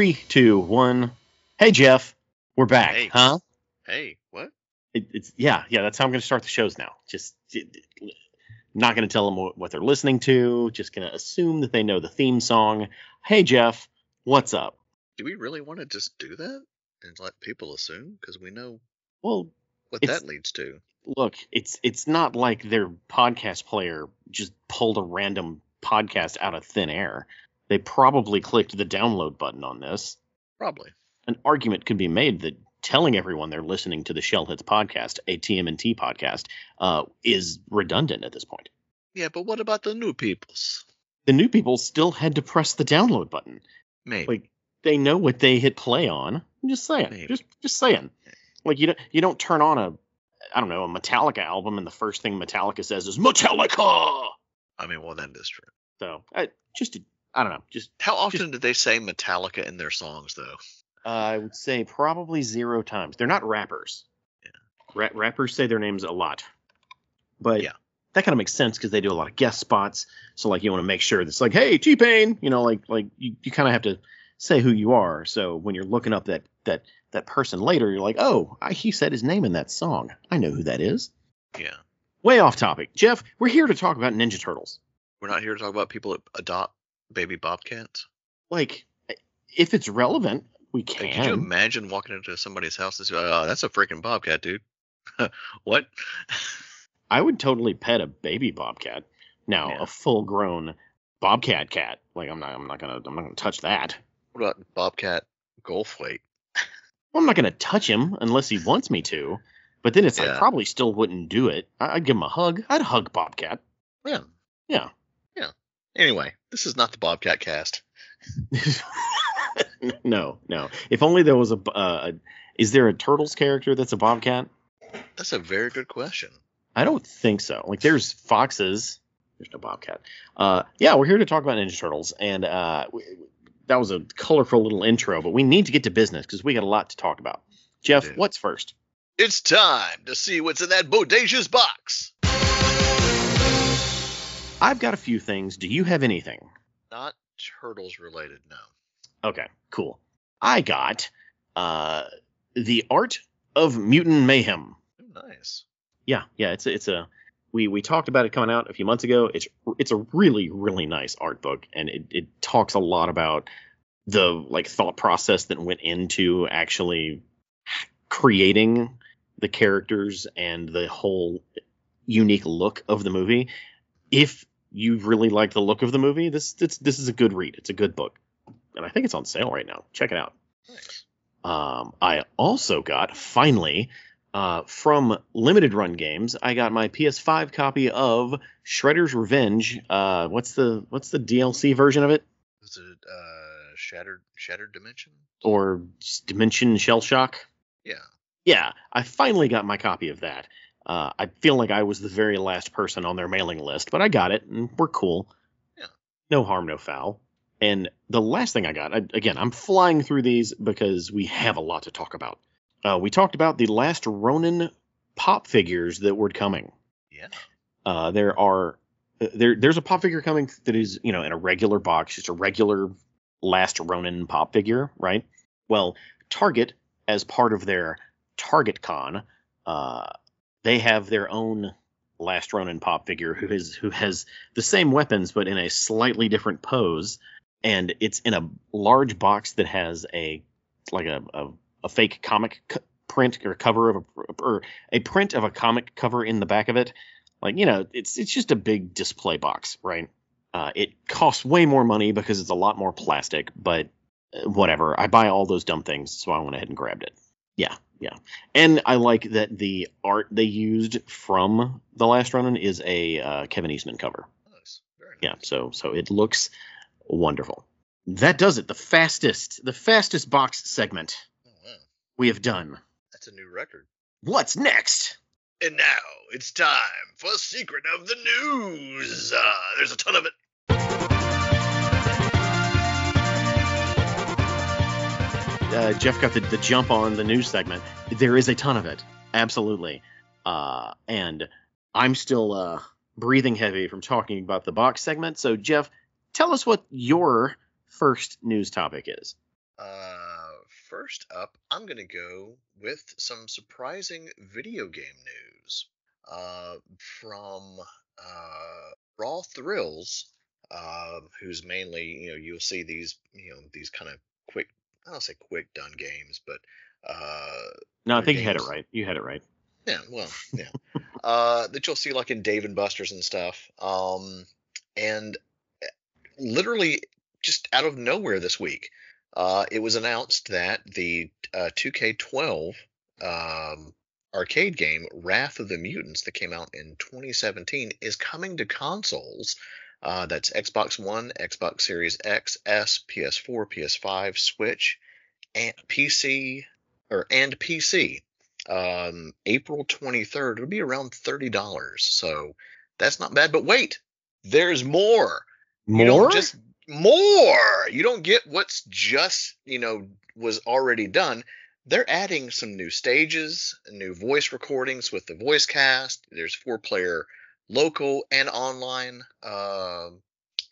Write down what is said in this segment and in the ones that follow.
Three, two, one. Hey, Jeff. We're back, Hey. huh? Hey, what? It, it's yeah, yeah. That's how I'm going to start the shows now. Just it- it- not going to tell them what, what they're listening to. Just going to assume that they know the theme song. Hey, Jeff. What's up? Do we really want to just do that and let people assume? Because we know Well, what that leads to. look, it's it's not like their podcast player just pulled a random podcast out of thin air. They probably clicked the download button on this. Probably. An argument could be made that telling everyone they're listening to the Shellheads podcast, a TMNT podcast, uh, is redundant at this point. Yeah, but what about the new peoples? The new people still had to press the download button. Maybe. Like they know what they hit play on. I'm just saying. Maybe. Just just saying. Like you don't you don't turn on a I don't know a Metallica album and the first thing Metallica says is Metallica. I mean, well, then that is true. So I just I don't know. Just How often did they say Metallica in their songs, though? I would say probably zero times. They're not rappers. Yeah. Ra- rappers say their names a lot, but Yeah. that kind of makes sense because they do a lot of guest spots. So like you want to make sure that's like, hey, T Pain, you know, like like you, you kind of have to say who you are. So when you're looking up that that that person later, you're like, oh, I, he said his name in that song. I know who that is. Yeah. Way off topic, Jeff. We're here to talk about Ninja Turtles. We're not here to talk about people that adopt baby bobcats. Like, if it's relevant, we can. Like, could you imagine walking into somebody's house and say, "Oh, that's a freaking bobcat, dude"? what? I would totally pet a baby bobcat. Now, Yeah. a full-grown bobcat cat, like I'm not, I'm not gonna, I'm not gonna touch that. What about bobcat Goldthwait? Well, I'm not gonna touch him unless he wants me to. But then it's like Yeah. probably still wouldn't do it. I'd give him a hug. I'd hug bobcat. Yeah. Yeah. Anyway, this is not the Bobcat cast. no, no. If only there was a, uh. Is there a turtles character that's a bobcat? That's a very good question. I don't think so. Like there's foxes. There's no bobcat. Uh, yeah, we're here to talk about Ninja Turtles, and uh, w- w- that was a colorful little intro. But we need to get to business because we got a lot to talk about. Jeff, what's first? It's time to see what's in that bodacious box. I've got a few things. Do you have anything? Not turtles related, no. Okay, cool. I got uh, the art of mutant mayhem. Oh, nice. Yeah, yeah. It's a, it's a we we talked about it coming out a few months ago. It's it's a really really nice art book, and it it talks a lot about the like thought process that went into actually creating the characters and the whole unique look of the movie. If you really like the look of the movie, this this this is a good read. It's a good book, and I think it's on sale right now. Check it out. Nice. Um, I also got finally uh, from Limited Run Games. I got my PS5 copy of Shredder's Revenge. Uh, what's the what's the DLC version of it? Is it uh shattered shattered dimension? Or Dimension Shell Shock? Yeah. Yeah, I finally got my copy of that. Uh, I feel like I was the very last person on their mailing list, but I got it, and we're cool. Yeah. No harm, no foul. And the last thing I got, I, again, I'm flying through these because we have a lot to talk about. Uh, we talked about the last Ronin pop figures that were coming. Yeah. Uh, there are uh, there there's a pop figure coming that is you know in a regular box, just a regular last Ronin pop figure, right? Well, Target, as part of their Target Con, uh, they have their own Last Ronin pop figure who is who has the same weapons but in a slightly different pose, and it's in a large box that has a like a a, a fake comic c- print or cover of a or a print of a comic cover in the back of it. Like you know, it's it's just a big display box, right? Uh, it costs way more money because it's a lot more plastic, but uh, whatever. I buy all those dumb things, so I went ahead and grabbed it. Yeah, yeah. And I like that the art they used from The Last Ronin is a uh, Kevin Eastman cover. Nice. Very nice. Yeah, so so it looks wonderful. That does it. The fastest, the fastest box segment Oh, wow. we have done. That's a new record. What's next? And now it's time for Secret of the News. Uh, there's a ton of it. Uh, Jeff got the, the jump on the news segment. There is a ton of it, absolutely. Uh, and I'm still uh, breathing heavy from talking about the box segment. So, Jeff, tell us what your first news topic is. Uh, first up, I'm going to go with some surprising video game news uh, from uh, Raw Thrills, who's mainly, you know, you'll see these, you know, these kind of quick, I don't say quick done games, but uh, No, I think you had it right. You had it right. yeah, well, yeah, uh, that you'll see like in Dave and Buster's and stuff. Um, and eh, literally just out of nowhere this week, uh, it was announced that the uh, 2K12 um, arcade game Wrath of the Mutants that came out in 2017 is coming to consoles. Uh, that's Xbox One, Xbox Series X, S, PS4, PS5, Switch, and PC or and PC. Um, April 23rd. It'll be around thirty dollars. So that's not bad. But wait, there's more. More? just more. You don't get what's just you know was already done. They're adding some new stages, new voice recordings with the voice cast. There's four player local and online uh,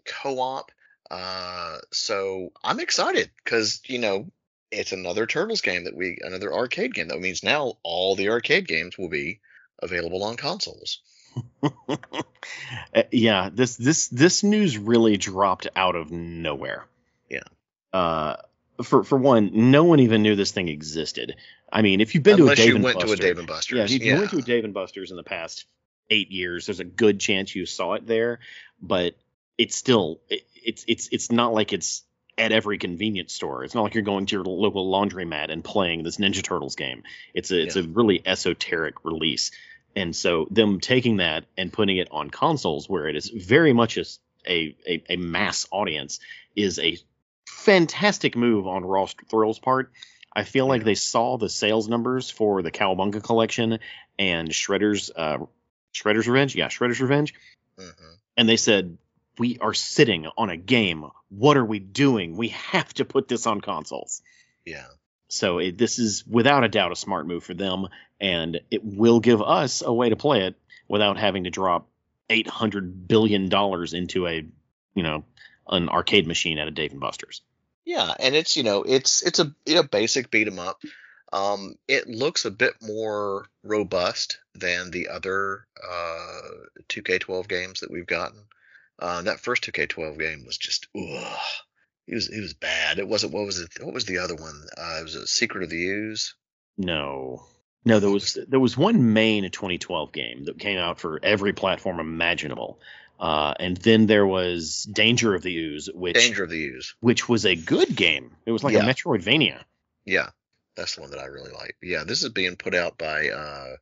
co-op. Uh, so I'm excited because you know it's another Turtles game that we another arcade game. That means now all the arcade games will be available on consoles. Uh, yeah, this this this news really dropped out of nowhere. Yeah. Uh, for for one, no one even knew this thing existed. I mean, if you've been Unless to a Dave you and went to a Dave and Buster's. yeah, if you went to a Dave and Buster's in the past eight years, there's a good chance you saw it there. But it's still it, it's it's it's not like it's at every convenience store. It's not like you're going to your local laundromat and playing this Ninja Turtles game. It's a it's a really esoteric release. And so them taking that and putting it on consoles where it is very much a a, a, a mass audience is a fantastic move on Raw Thrills part. I feel like Yeah. they saw the sales numbers for the Cowabunga collection and Shredder's uh, Shredder's Revenge. Yeah, Shredder's Revenge. hmm And they said, We are sitting on a game. What are we doing? We have to put this on consoles. Yeah. So it, this is without a doubt a smart move for them, and it will give us a way to play it without having to drop eight hundred billion dollars into a, you know, an arcade machine at a Dave and Buster's. Yeah, and it's you know it's it's a, a basic beat 'em up. Um, it looks a bit more robust than the other uh, 2K12 games that we've gotten. Uh, that first 2K12 game was just ugh, it was it was bad. It wasn't what was it? What was the other one? Uh, it was a Secret of the Ooze. No, no, there was there was one main 2012 game that came out for every platform imaginable, uh, and then there was Danger of the Ooze, which Danger of the Ooze. which was a good game. It was like Yeah. a Metroidvania. Yeah, that's the one that I really like. Yeah, this is being put out by uh,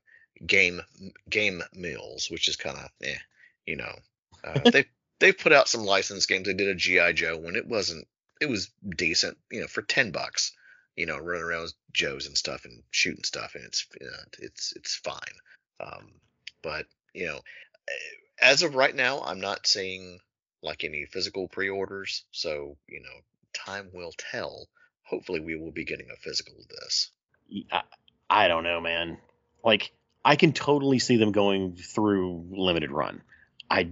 Game Game Mills, which is kind of eh, you know. Uh, they they've put out some licensed games. They did a GI Joe when it wasn't. It was decent, you know, for ten bucks. You know, running around with Joes and stuff and shooting stuff, and it's uh, it's it's fine. Um, but you know, eh, as of right now, I'm not seeing like any physical pre-orders. So you know, time will tell hopefully we will be getting a physical of this. I, I don't know, man. Like I can totally see them going through limited run. I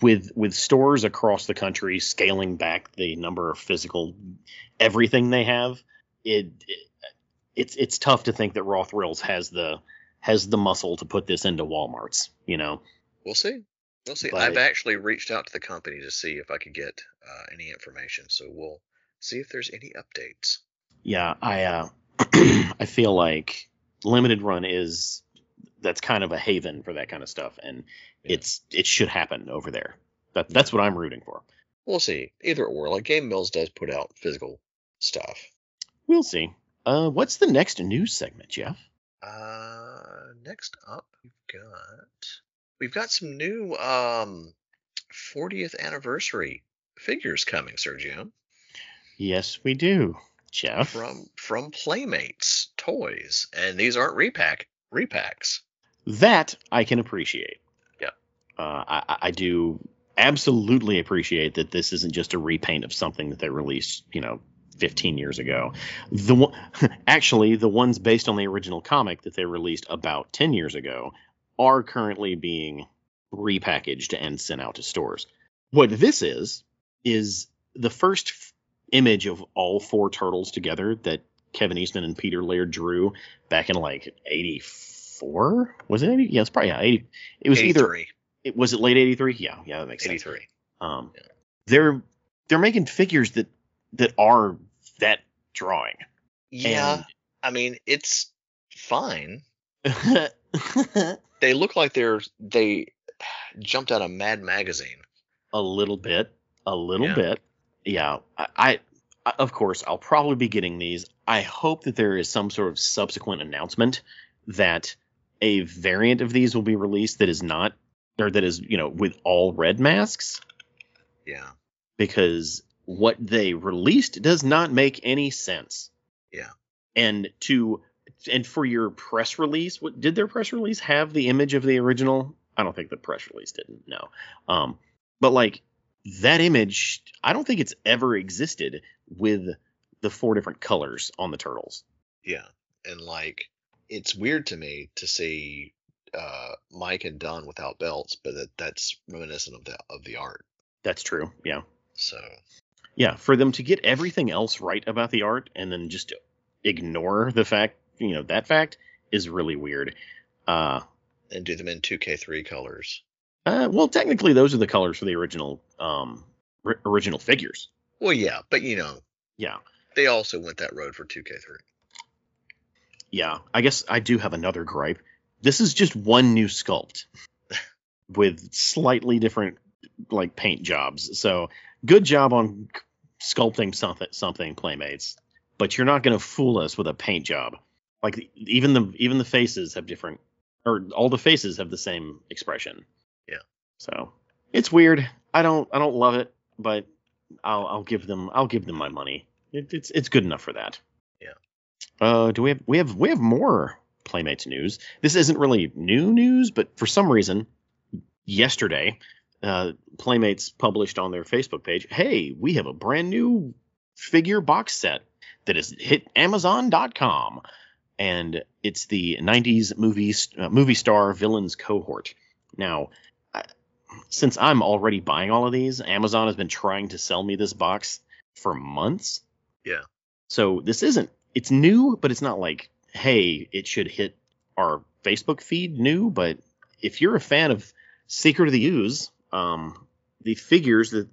with with stores across the country scaling back the number of physical everything they have. It, it it's it's tough to think that Raw Thrills has the has the muscle to put this into WalMarts. You know, We'll see. We'll see. But- I've actually reached out to the company to see if I could get uh, any information. So we'll see if there's any updates. yeah, I uh, I feel like limited run is that's kind of a haven for that kind of stuff, and Yeah. it's it should happen over there. That that's what I'm rooting for. We'll see. Either or. Like Game Mills does put out physical stuff. We'll see. Uh, what's the next news segment, Jeff? Uh, next up, we've got we've got some new um 40th anniversary figures coming, Sergio, Yes, we do, Jeff. from from Playmates Toys, and these aren't repack repacks. That I can appreciate. Yeah. Uh, I, I- do absolutely appreciate that this isn't just a repaint of something that they released, you know, 15 years ago. The one, actually, the ones based on the original comic that they released about 10 years ago are currently being repackaged and sent out to stores. What this is is the first image of all four turtles together that Kevin Eastman and Peter Laird drew back in like '84. Was it 80? Yeah, it's probably yeah, 80. It was either it was it late '83. Yeah, yeah, that makes sense. 83. Um, Yeah. they're they're making figures that that are that drawing. Yeah, I mean it's fine. They look like they're they jumped out of Mad Magazine. a little bit, a little Yeah. bit. Yeah, I, I, of course I'll probably be getting these. I hope that there is some sort of subsequent announcement that a variant of these will be released that is not or that is you know with all red masks Yeah. because what they released does not make any sense. Yeah. And to and for your press release, what did their press release have the image of the original? I don't think the press release didn't. No. Um but like that image, I don't think it's ever existed with the four different colors on the turtles. Yeah. And like it's weird to me to see uh Mike and Don without belts, but that, that's reminiscent of the of the art. That's true. Yeah. So Yeah, for them to get everything else right about the art and then just ignore the fact, you know, that fact is really weird. Uh and do them in 2K3 colors. Uh, well, technically, those are the colors for the original um ri- original figures. Well, yeah, but you know, Yeah, they also went that road for 2K3. yeah. I guess I do have another gripe. This is just one new sculpt with slightly different like paint jobs. So good job on sculpting something something playmates, but you're not going to fool us with a paint job. Like even the even the faces have different, or all the faces have the same expression. So it's weird. I don't I don't love it, but I'll I'll give them I'll give them my money. It, it's it's good enough for that. Yeah. Uh, do we have we have we have more Playmates news? This isn't really new news, but for some reason, yesterday, uh, Playmates published on their Facebook page, "Hey, we have a brand new figure box set that has hit Amazon.com, and it's the '90s movie uh, movie star villains cohort." Now, since I'm already buying all of these, Amazon has been trying to sell me this box for months. Yeah. So this isn't it's new, but it's not like, hey, it should hit our Facebook feed new. But if you're a fan of Secret of the Ooze, um, the figures the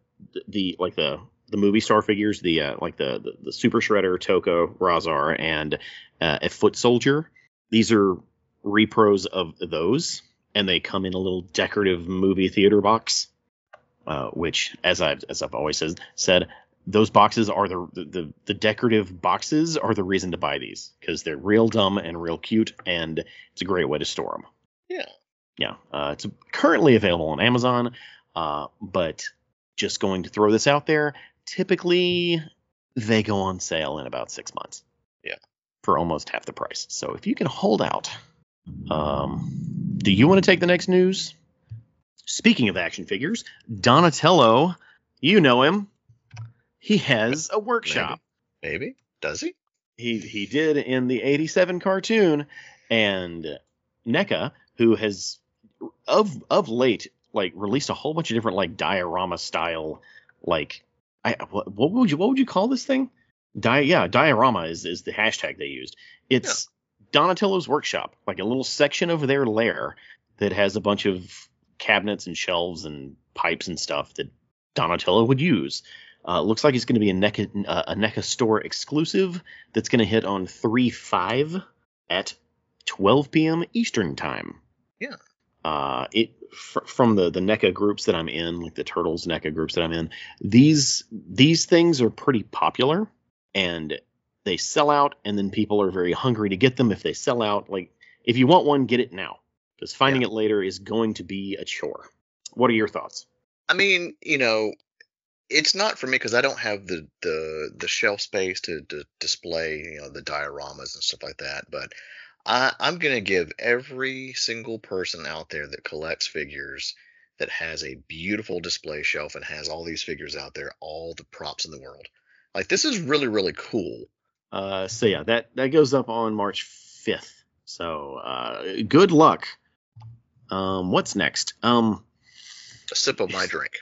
the like the the movie star figures, the uh, like the, the the Super Shredder, Tokka, Rahzar, and uh, a Foot Soldier. These are repros of those, and they come in a little decorative movie theater box. Uh, which, as I've as I've always said, said those boxes are the, the the decorative boxes are the reason to buy these because they're real dumb and real cute, and it's a great way to store them. Yeah. Yeah, uh, it's currently available on Amazon, uh, but just going to throw this out there. Typically, they go on sale in about six months. Yeah. for almost half the price. So if you can hold out, um, do you want to take the next news? Speaking of action figures, Donatello, you know him. He has a workshop. Maybe. Does he? He he did in the 87 cartoon and NECA who has of of late like released a whole bunch of different like diorama style like I what, what would you what would you call this thing? Di yeah, diorama is is the hashtag they used. It's Donatello's workshop, like a little section of their lair that has a bunch of cabinets and shelves and pipes and stuff that Donatello would use. Uh, looks like it's going to be a NECA, uh, a NECA store exclusive that's going to hit on 3 5 at 12 p.m. Eastern Time. Yeah. Uh, it fr- from the the NECA groups that I'm in, like the Turtles NECA groups that I'm in, these these things are pretty popular and they sell out, and then people are very hungry to get them. If they sell out, like if you want one, get it now because finding it later is going to be a chore. What are your thoughts? I mean, you know, it's not for me because I don't have the the the shelf space to, to display, you know, the dioramas and stuff like that. But I, I'm gonna give every single person out there that collects figures that has a beautiful display shelf and has all these figures out there, all the props in the world. Like this is really really cool. Uh, so yeah, that that goes up on March 5th. So uh, good luck. Um, what's next? Um, A sip of my drink.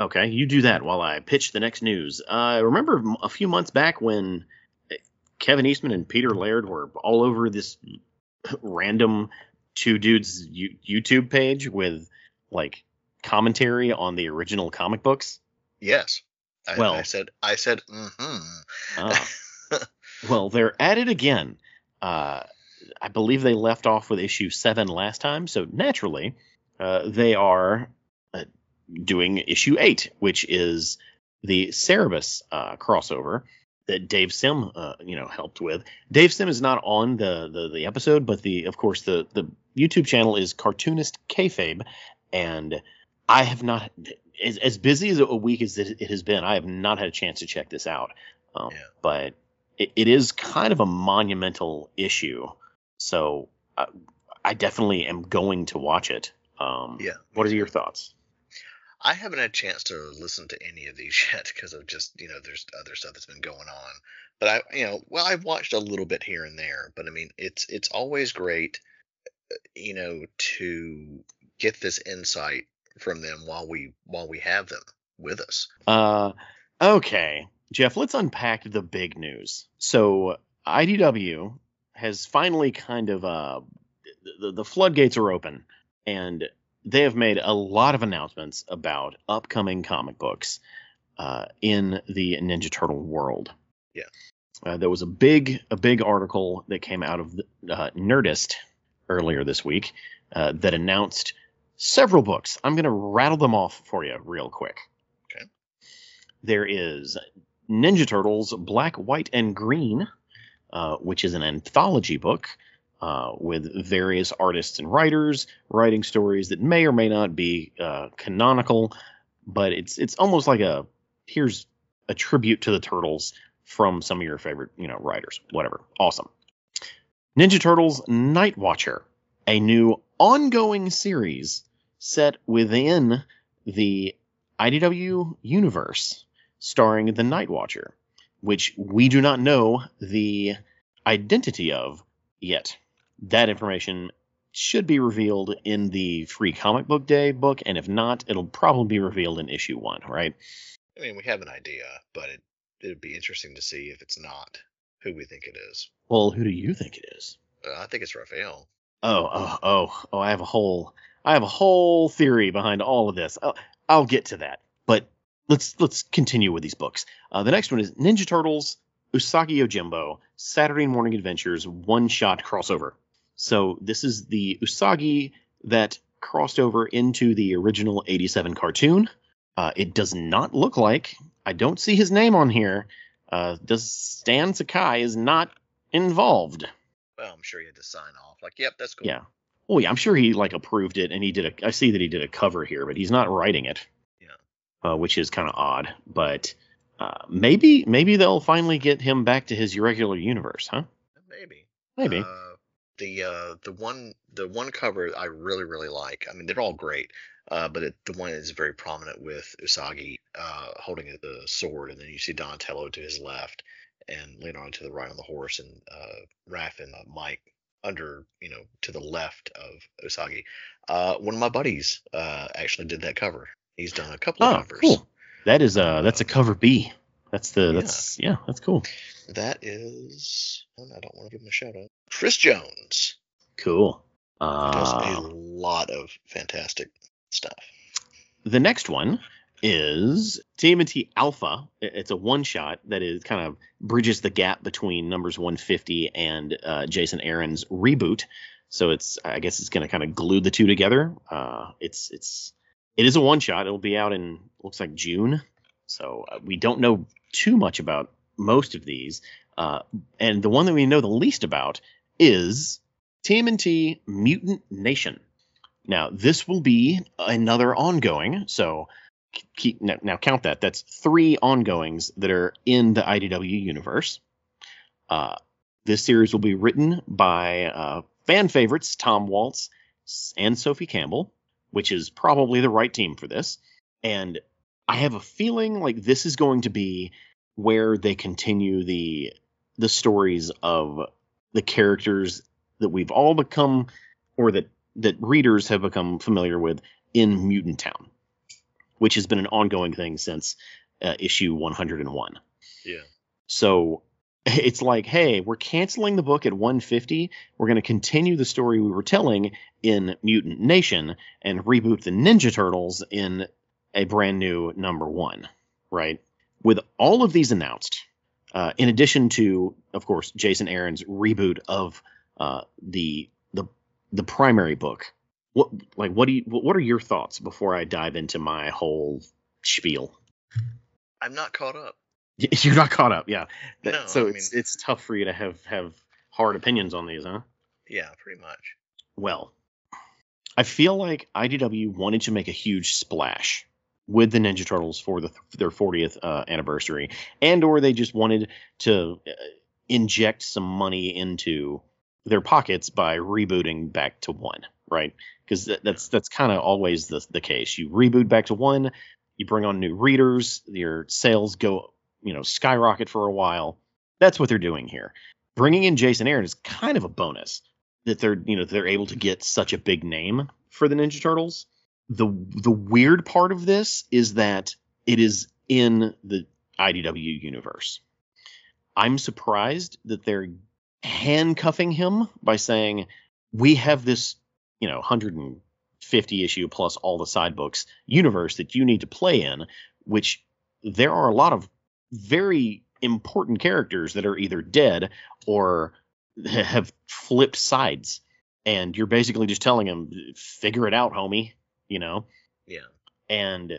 Okay, you do that while I pitch the next news. Uh, remember a few months back when uh, Kevin Eastman and Peter Laird were all over this random two dudes U- YouTube page with like commentary on the original comic books? Yes. I, Well- I said I said mm-hmm. Ah. well, they're at it again. Uh, I believe they left off with issue seven last time, so naturally, uh, they are uh, doing issue eight, which is the Cerebus uh, crossover that Dave Sim, uh, you know, helped with. Dave Sim is not on the, the the episode, but the of course the the YouTube channel is Cartoonist Kayfabe, and I have not as, as busy as a week as it, it has been. I have not had a chance to check this out, um, Yeah. but it, it is kind of a monumental issue. So uh, I definitely am going to watch it. Um, Yeah. What are your thoughts? I haven't had a chance to listen to any of these yet because of just you know there's other stuff that's been going on. But I you know well I've watched a little bit here and there. But I mean it's it's always great, uh, you know, to get this insight from them while we while we have them with us. Uh, okay, Jeff, let's unpack the big news. So IDW has finally kind of uh, the, the floodgates are open, and they have made a lot of announcements about upcoming comic books uh, in the Ninja Turtle world. Yeah. Uh, there was a big a big article that came out of the, uh, Nerdist earlier this week uh, that announced several books. I'm going to rattle them off for you real quick. Okay. There is Ninja Turtles Black, White, and Green, uh, which is an anthology book uh, with various artists and writers writing stories that may or may not be uh, canonical, but it's it's almost like a here's a tribute to the turtles from some of your favorite you know writers. Whatever, awesome. Ninja Turtles Night Watcher, a new ongoing series set within the IDW universe, starring the Night Watcher, which we do not know the identity of yet. That information should be revealed in the free comic book day book, and if not, it'll probably be revealed in issue one, right? I mean we have an idea, but it it'd be interesting to see if it's not who we think it is. Well, who do you think it is? Uh, I think it's Raphael. Oh, oh, oh, oh! I have a whole, I have a whole theory behind all of this. I'll, I'll get to that, let's let's continue with these books. Uh, the next one is Ninja Turtles Usagi Yojimbo Saturday Morning Adventures one shot crossover. So this is the Usagi that crossed over into the original '87 cartoon. Uh, it does not look like I don't see his name on here. Uh, does Stan Sakai is not involved? Well, I'm sure he had to sign off. Like, yep, that's cool. Yeah. Oh yeah, I'm sure he like approved it, and he did a. I see that he did a cover here, but he's not writing it. Uh, which is kind of odd, but uh, maybe maybe they'll finally get him back to his regular universe, huh? Maybe. Maybe. Uh, the uh, the one the one cover I really really like. I mean, they're all great, uh, but it, the one is very prominent with Usagi uh, holding the sword, and then you see Donatello to his left, and Leonardo to the right on the horse, and uh, Raph and uh, Mike under you know to the left of Usagi. Uh, one of my buddies uh, actually did that cover. He's done a couple of oh, covers. cool. That is uh that's a cover B. That's the Yeah. that's yeah that's cool. That is. I don't want to give him a shout out. Chris Jones. Cool. Uh, does a Uh, lot of fantastic stuff. the next one is TMNT Alpha. It's a one shot that is kind of bridges the gap between numbers 150 and uh, Jason Aaron's reboot. So it's I guess it's going to kind of glue the two together. Uh, it's it's it is a one shot. It'll be out in looks like June. So uh, we don't know too much about most of these. Uh, and the one that we know the least about is TMNT Mutant Nation. Now, this will be another ongoing. So keep now, now count that. That's three ongoings that are in the IDW universe. Uh, this series will be written by uh, fan favorites Tom Waltz and Sophie Campbell, which is probably the right team for this. And I have a feeling like this is going to be where they continue the the stories of the characters that we've all become or that that readers have become familiar with in Mutant Town which has been an ongoing thing since uh, issue 101. Yeah. So it's like, hey, we're canceling the book at 150. We're going to continue the story we were telling in Mutant Nation and reboot the Ninja Turtles in a brand new number one, right? With all of these announced, uh, in addition to, of course, Jason Aaron's reboot of uh, the the the primary book, what like what do you what are your thoughts before I dive into my whole spiel? I'm not caught up. You're not caught up, yeah. That, No, so I it's mean- it's tough for you to have have hard opinions on these, huh? Yeah, pretty much. Well, I feel like IDW wanted to make a huge splash with the Ninja Turtles for the their 40th uh, anniversary, and or they just wanted to uh, inject some money into their pockets by rebooting back to one, right? Because that's that's kind of always the the case. You reboot back to one, you bring on new readers, your sales go, you know, skyrocket for a while. That's what they're doing here. Bringing in Jason Aaron is kind of a bonus that they're you know they're able to get such a big name for the Ninja Turtles. The the weird part of this is that it is in the IDW universe. I'm surprised that they're handcuffing him by saying we have this, you know, 150 issue plus all the side books universe that you need to play in, which there are a lot of very important characters that are either dead or have flipped sides. And you're basically just telling them figure it out homie you know? Yeah. and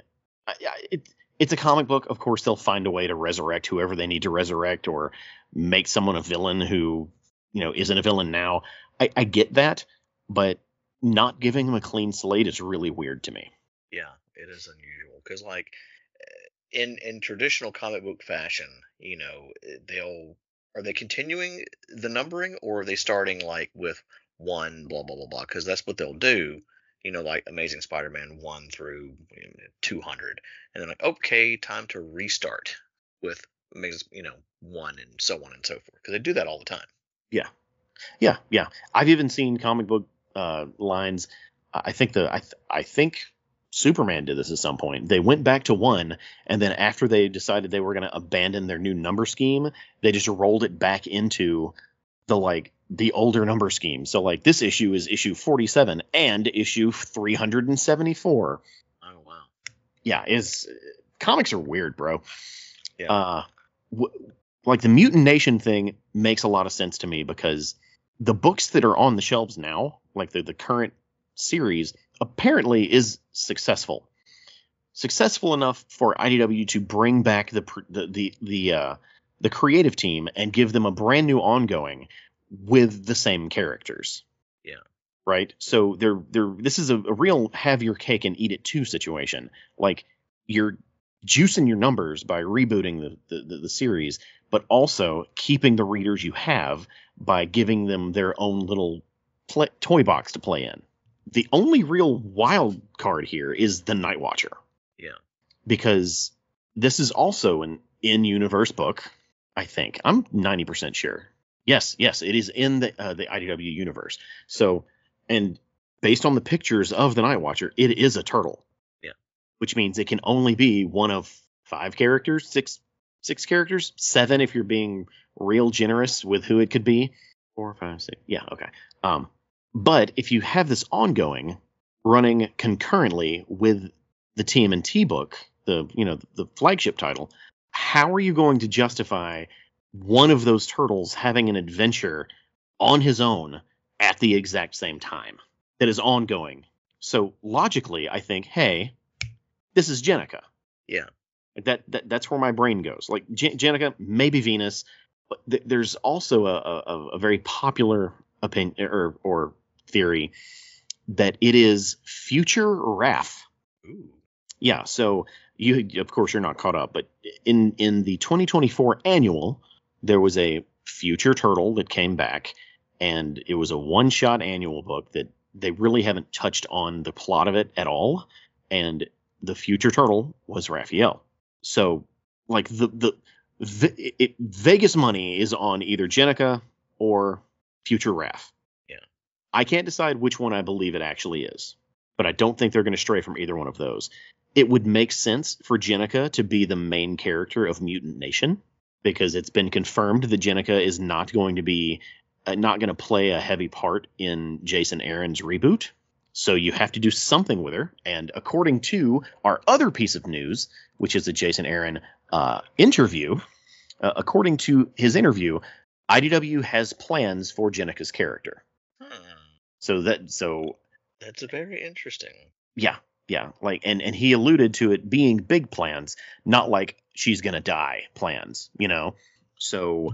it, it's a comic book. Of course they'll find a way to resurrect whoever they need to resurrect or make someone a villain who you know isn't a villain now. I, I get that but not giving them a clean slate is really weird to me. Yeah, it is unusual. Because, like, in in traditional comic book fashion, you know, eh, they'll are they continuing the numbering or are they starting like with one blah blah blah blah? Because that's what they'll do. You know, like Amazing Spider-Man one through two hundred, and then like, okay, time to restart with Amazing, you know, one and so on and so forth. Because they do that all the time. Yeah yeah, yeah. I've even seen comic book uh, lines. I think the I th- I think Superman did this at some point. They went back to one, and then after they decided they were going to abandon their new number scheme, they just rolled it back into the like the older number scheme. So like this issue is issue 47 and issue 374. Oh wow. Yeah, is comics are weird, bro. Yeah. Uh, w- like the Mutant Nation thing makes a lot of sense to me because the books that are on the shelves now, like the the current series, apparently is successful. Successful enough for IDW to bring back the the the the uh, the creative team and give them a brand new ongoing with the same characters. Yeah. Right. So they're they're this is a, a real have your cake and eat it too situation. Like you're juicing your numbers by rebooting the, the, the, the series, but also keeping the readers you have by giving them their own little play, toy box to play in. The only real wild card here is the Night Watcher. Yeah. Because this is also an in universe book, I think. I'm 90% sure. Yes, yes, it is in the uh, the IDW universe. So, and based on the pictures of the Night Watcher, it is a turtle. Yeah. Which means it can only be one of five characters, six six characters, seven if you're being real generous with who it could be. Four, five, six. Yeah, okay. Um, but if you have this ongoing running concurrently with the TMNT book, the you know the flagship title, how are you going to justify one of those turtles having an adventure on his own at the exact same time that is ongoing? So logically, I think, hey, this is Jennika. Yeah. That, that that's where my brain goes. Like Jan- Jennika, maybe Venus, but th- there's also a, a, a very popular opinion or or theory that it is future Raph. Ooh. Yeah, so you of course you're not caught up, but in in the 2024 annual, there was a future turtle that came back, and it was a one shot annual book that they really haven't touched on the plot of it at all, and the future turtle was Raphael. So like the the, the it, Vegas money is on either Jennika or future Raph. I can't decide which one I believe it actually is, but I don't think they're going to stray from either one of those. it would make sense for Jennika to be the main character of Mutant Nation because it's been confirmed that Jennika is not going to be uh, not going to play a heavy part in Jason Aaron's reboot. So you have to do something with her. And according to our other piece of news, which is a Jason Aaron uh, interview, uh, according to his interview, IDW has plans for Jennika's character. So that so That's very interesting. yeah, yeah, like and and he alluded to it being big plans, not like she's gonna die plans, you know. So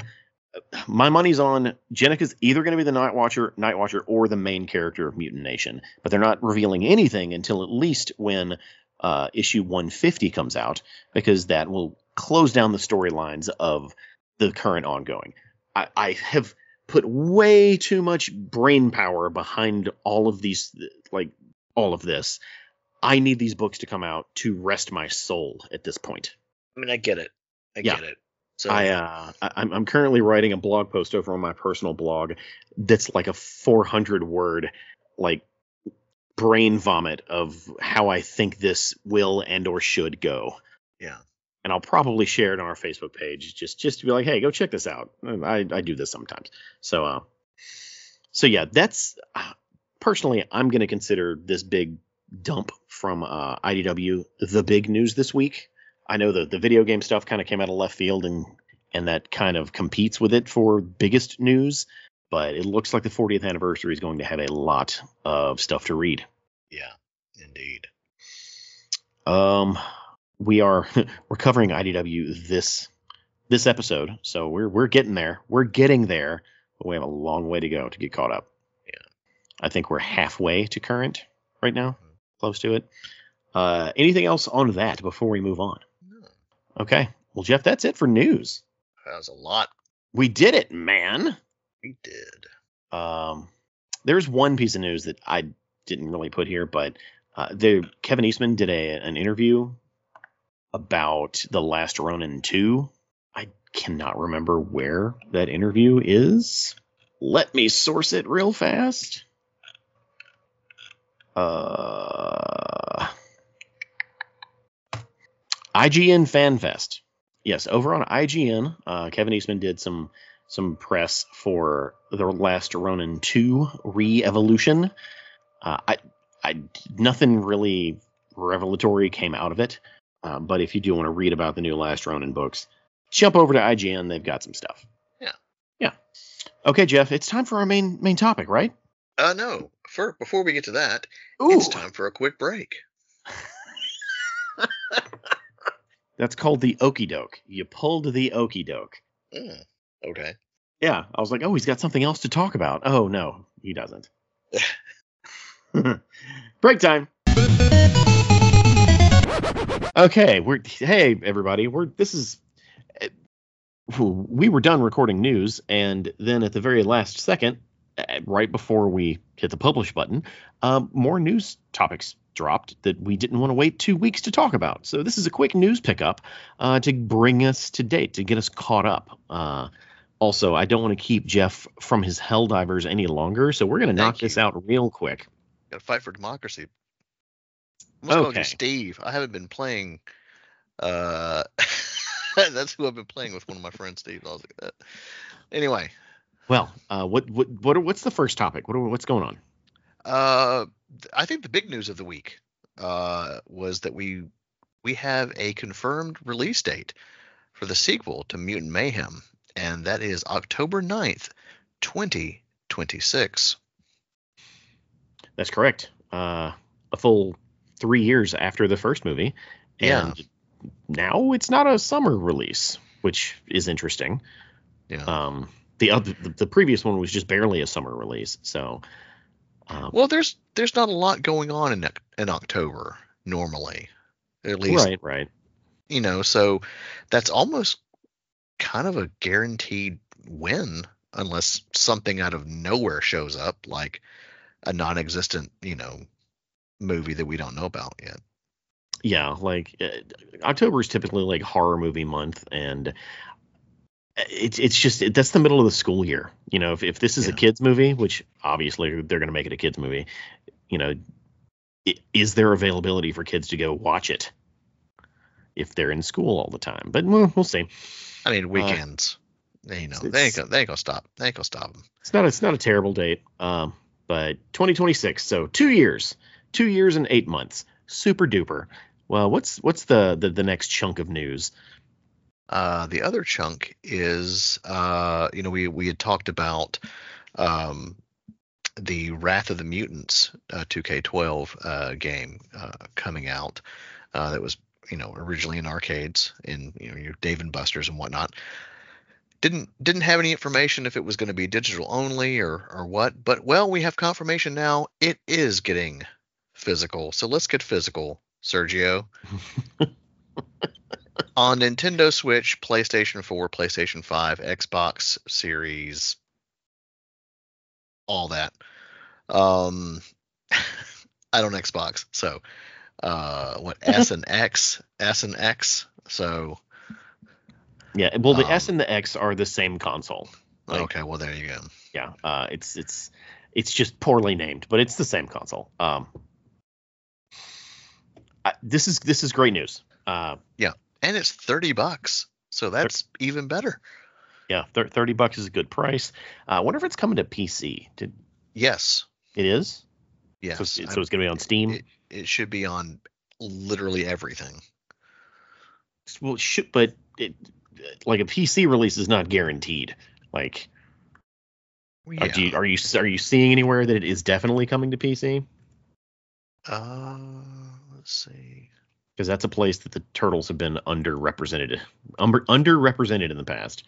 uh, my money's on Jennika's either gonna be the Night Watcher, Night Watcher, or the main character of Mutant Nation, but they're not revealing anything until at least when uh, issue 150 comes out, because that will close down the storylines of the current ongoing. I, I have put way too much brain power behind all of these, like all of this. I need these books to come out to rest my soul at this point. I mean, I get it. I Yeah. get it. So I, uh, I'm I'm currently writing a blog post over on my personal blog that's like a 400 word like brain vomit of how I think this will and or should go. yeah. And I'll probably share it on our Facebook page just just to be like, hey, go check this out. I I do this sometimes. So uh, so yeah, that's uh, personally I'm going to consider this big dump from uh, IDW the big news this week. I know the the video game stuff kind of came out of left field and and that kind of competes with it for biggest news. But it looks like the 40th anniversary is going to have a lot of stuff to read. Yeah. Indeed. Um, we are we're covering IDW this this episode, so we're we're getting there. We're getting there, but we have a long way to go to get caught up. Yeah. I think we're halfway to current right now, close to it. Uh, anything else on that before we move on? No, Okay, well, Jeff, that's it for news. that was a lot We did it, man. we did. Um, there's one piece of news that I didn't really put here, but uh, the Kevin Eastman did a an interview about the Last Ronin two. I cannot remember where that interview is. Let me source it real fast. Uh, IGN FanFest. Yes, over on IGN, uh, Kevin Eastman did some some press for the last Ronin 2 re-evolution. Uh, I, I, nothing really revelatory came out of it, uh, but if you do want to read about the new Last Ronin books, jump over to IGN. They've got some stuff. Yeah. Yeah. Okay, Jeff, it's time for our main main topic, right? Uh no. For before we get to that, Ooh, it's time for a quick break. that's called the okey doke. You pulled the okey doke. Mm, okay. Yeah, I was like, oh, he's got something else to talk about. Oh no, he doesn't. Break time. Okay, we're hey everybody. We're this is we were done recording news, and then at the very last second, eh, right before we hit the publish button, um, more news topics dropped that we didn't want to wait two weeks to talk about. So this is a quick news pickup uh, to bring us to date, to get us caught up. Uh, also, I don't want to keep Jeff from his Helldivers any longer, so we're going to knock Thank this out real quick. Gotta fight for democracy. Call Okay. you Steve. I haven't been playing. Uh, that's who I've been playing with. One of my friends, Steve. I was like that. Anyway, Well, uh, what what what are, what's the first topic? What are, what's going on? uh, I think the big news of the week uh, was that we we have a confirmed release date for the sequel to Mutant Mayhem, and that is October 9th, 2026. That's correct. Uh, a full three years after the first movie, Yeah. and now it's not a summer release, which is interesting. Yeah. Um, the other the, the previous one was just barely a summer release, so. Um, Well, there's there's not a lot going on in in October normally, at least right, right. you know. So that's almost kind of a guaranteed win, unless something out of nowhere shows up, like a non-existent, you know, movie that we don't know about yet. Yeah, like uh, October is typically like horror movie month, and it's it's just that's the middle of the school year. You know, if if this is a kids movie, which obviously they're going to make it a kids movie, you know, i- is there availability for kids to go watch it if they're in school all the time? But we'll, we'll see. I mean, weekends. you know, they ain't gonna, they ain't gonna stop. They ain't gonna stop them. It's not it's not a terrible date. Um, but 2026, so two years, two years and eight months, super duper. Well, what's what's the the, the next chunk of news? Uh, the other chunk is, uh, you know, we we had talked about um, the Wrath of the Mutants uh, 2K12 uh, game uh, coming out. Uh, that was, you know, originally in arcades in you know your Dave and Buster's and whatnot. Didn't didn't have any information if it was going to be digital only or or what. But well, we have confirmation now. It is getting physical. So let's get physical, Sergio on Nintendo Switch, PlayStation 4, PlayStation 5, Xbox Series, all that. Um, I don't Xbox, so uh, what S and X, S and X. So Yeah, well, the Um, S and the X are the same console. Like- okay, well there you go. Yeah, uh, it's it's it's just poorly named, but it's the same console. Um, I, this is this is great news. Uh, yeah, And it's thirty bucks, so that's even better. yeah, thir- thirty bucks is a good price. Uh, I wonder if it's coming to PC. Did Yes, it is? yes. So, it's- so it's gonna be on Steam. it, it should be on literally everything. well, should, but it, like a PC release is not guaranteed. Like, Yeah. are, do you, are you are you seeing anywhere that it is definitely coming to PC? uh, let's see. Because that's a place that the turtles have been underrepresented, under underrepresented in the past.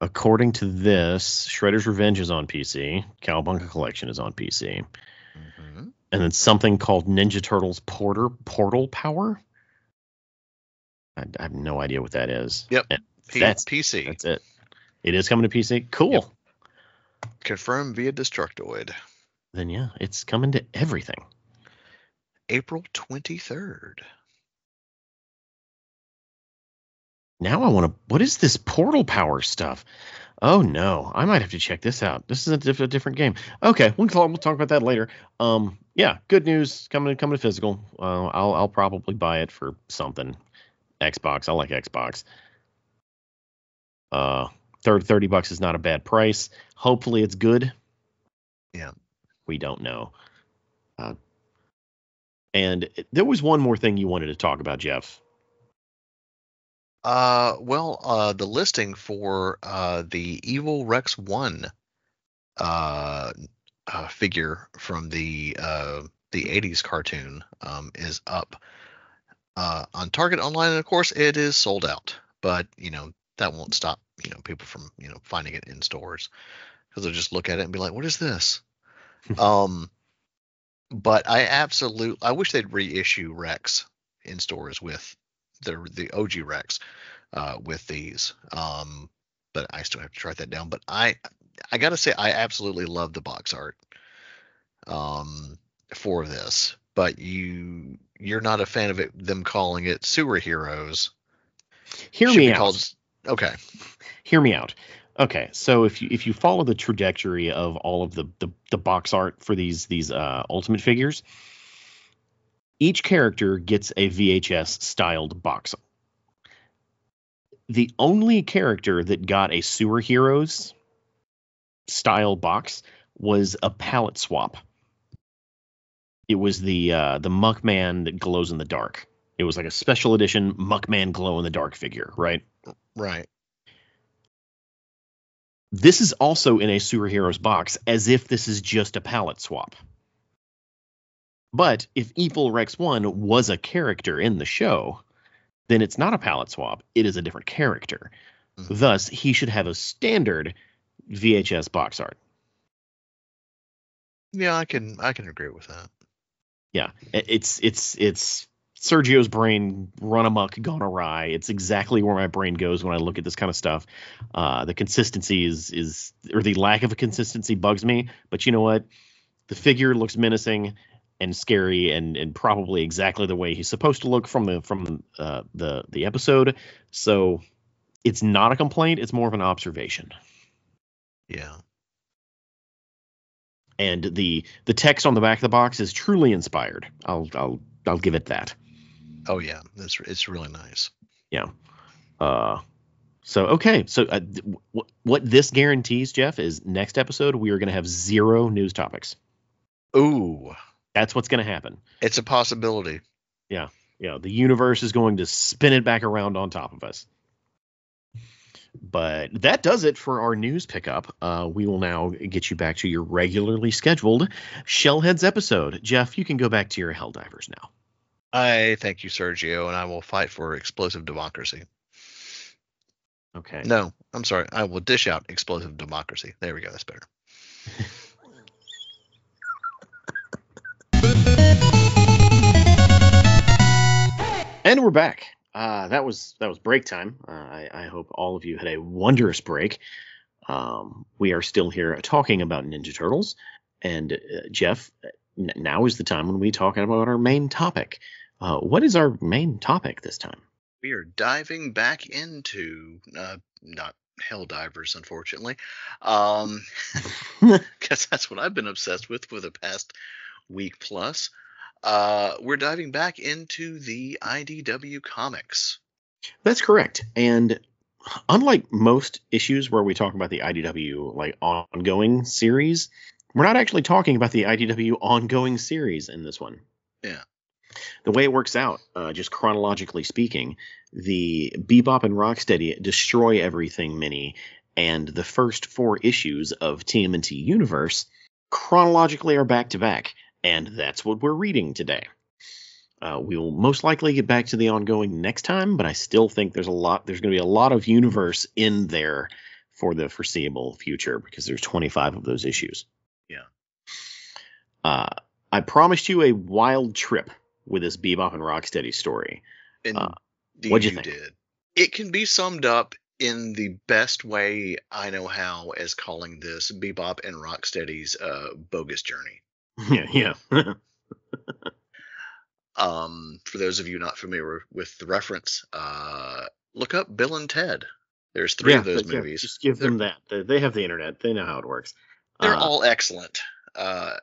According to this, Shredder's Revenge is on PC. Cowabunga Collection is on PC, Mhm. and then something called Ninja Turtles Porter Portal Power. I, I have no idea what that is. Yep. And P- That's- PC That's it. It is coming to PC. Cool. confirmed via Destructoid. Then yeah, it's coming to everything. April 23rd. Now I want to. What is this portal power stuff? Oh no, I might have to check this out. This is a, diff- a different game. Okay, we'll talk, we'll talk about that later. Um, yeah, good news coming coming to physical. Uh, I'll I'll probably buy it for something. Xbox. I like Xbox. Uh, third thirty bucks is not a bad price. Hopefully it's good. Yeah. We don't know. Uh, and there was one more thing you wanted to talk about, Jeff. Uh, well, uh, the listing for uh, the Evil Rex 1 uh, uh, figure from the uh, the 80s cartoon um, is up uh, on Target online, and of course, it is sold out. But you know that won't stop you know people from you know finding it in stores because they'll just look at it and be like, "What is this?" um, but I absolutely I wish they'd reissue Rex in stores with the the OG Rex uh, with these. Um, but I still have to track that down. But I I gotta say I absolutely love the box art um, for this. But you you're not a fan of it them calling it sewer heroes. Hear Should me out. called- okay. hear me out. Okay, so if you if you follow the trajectory of all of the the, the box art for these these uh, ultimate figures, each character gets a VHS styled box. The only character that got a Sewer Heroes style box was a palette swap. It was the uh, the Muckman that glows in the dark. It was like a special edition Muckman glow in the dark figure, right? Right. This is also in a Sewer Heroes box, as if this is just a palette swap. But if Evil Rex 1 was a character in the show, then it's not a palette swap. It is a different character. Mhm. Thus, he should have a standard VHS box art. Yeah, I can I can agree with that. Yeah, it's it's it's Sergio's brain run amok, gone awry. It's exactly where my brain goes when I look at this kind of stuff. Uh, the consistency is is or the lack of a consistency bugs me. But you know what? The figure looks menacing and scary, and and probably exactly the way he's supposed to look from the from uh, the the episode. So it's not a complaint. It's more of an observation. Yeah. and the the text on the back of the box is truly inspired. I'll I'll I'll give it that. Oh yeah, it's it's really nice. Yeah. Uh, so okay, so uh, th- w- what this guarantees, Jeff, is next episode we are going to have zero news topics. Ooh, That's what's going to happen. it's a possibility. Yeah, yeah. the universe is going to spin it back around on top of us. But that does it for our news pickup. Uh, we will now get you back to your regularly scheduled Shellheads episode. Jeff, you can go back to your Helldivers now. I thank you, Sergio, and I will fight for explosive democracy. Okay. No, I'm sorry. I will dish out explosive democracy. There we go. That's better. And we're back. Uh, that was that was break time. Uh, I, I hope all of you had a wondrous break. Um, we are still here talking about Ninja Turtles, and uh, Jeff, n- now is the time when we talk about our main topic. Uh, what is our main topic this time? We are diving back into uh, not Helldivers, unfortunately, um, because that's what I've been obsessed with for the past week plus. Uh, we're diving back into the IDW comics. That's correct. And unlike most issues where we talk about the IDW like ongoing series, we're not actually talking about the IDW ongoing series in this one. Yeah. The way it works out, uh, just chronologically speaking, the Bebop and Rocksteady destroy everything mini, and the first four issues of TMNT Universe chronologically are back to back, and that's what we're reading today. Uh, we will most likely get back to the ongoing next time, but I still think there's a lot. There's going to be a lot of universe in there for the foreseeable future because there's 25 of those issues. Yeah. Uh, I promised you a wild trip with this Bebop and Rocksteady story. And Uh, what'd you you think? did. It can be summed up in the best way I know how as calling this Bebop and Rocksteady's uh, bogus journey. yeah, yeah. Um, for those of you not familiar with the reference, uh, look up Bill and Ted. There's three yeah, of those but, yeah, movies. just give them that. They, they have the internet. They know how it works. They're Uh, all excellent. Uh,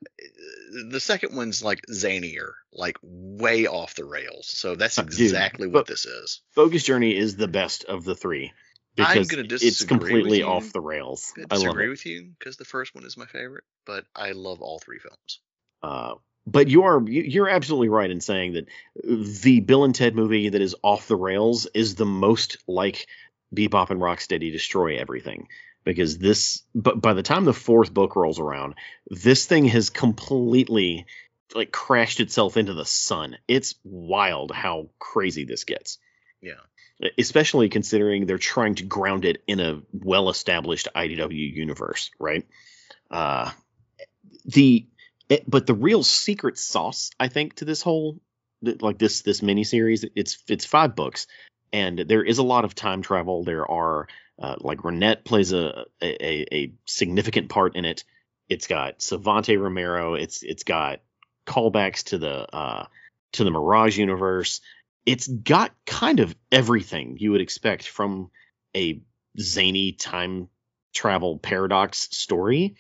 the second one's like zanier, like way off the rails. So that's dude, exactly what this is. Bogus Journey is the best of the three I'm because it's disagree with completely off the rails. I I disagree it. with you because the first one is my favorite, but I love all three films. Uh, but you are you- you're absolutely right in saying that the Bill and Ted movie that is off the rails is the most like Bebop and Rocksteady destroy everything because this but by the time the fourth book rolls around this thing has completely like crashed itself into the sun it's wild how crazy this gets Yeah. especially considering they're trying to ground it in a well-established IDW universe, right? Uh, the it, but the real secret sauce, I think, to this whole like this this miniseries, it's it's five books, and there is a lot of time travel. There are uh, like Renet plays a, a a significant part in it. It's got Savanti Romero. It's it's got callbacks to the uh, to the Mirage universe it's got kind of everything you would expect from a zany time travel paradox story.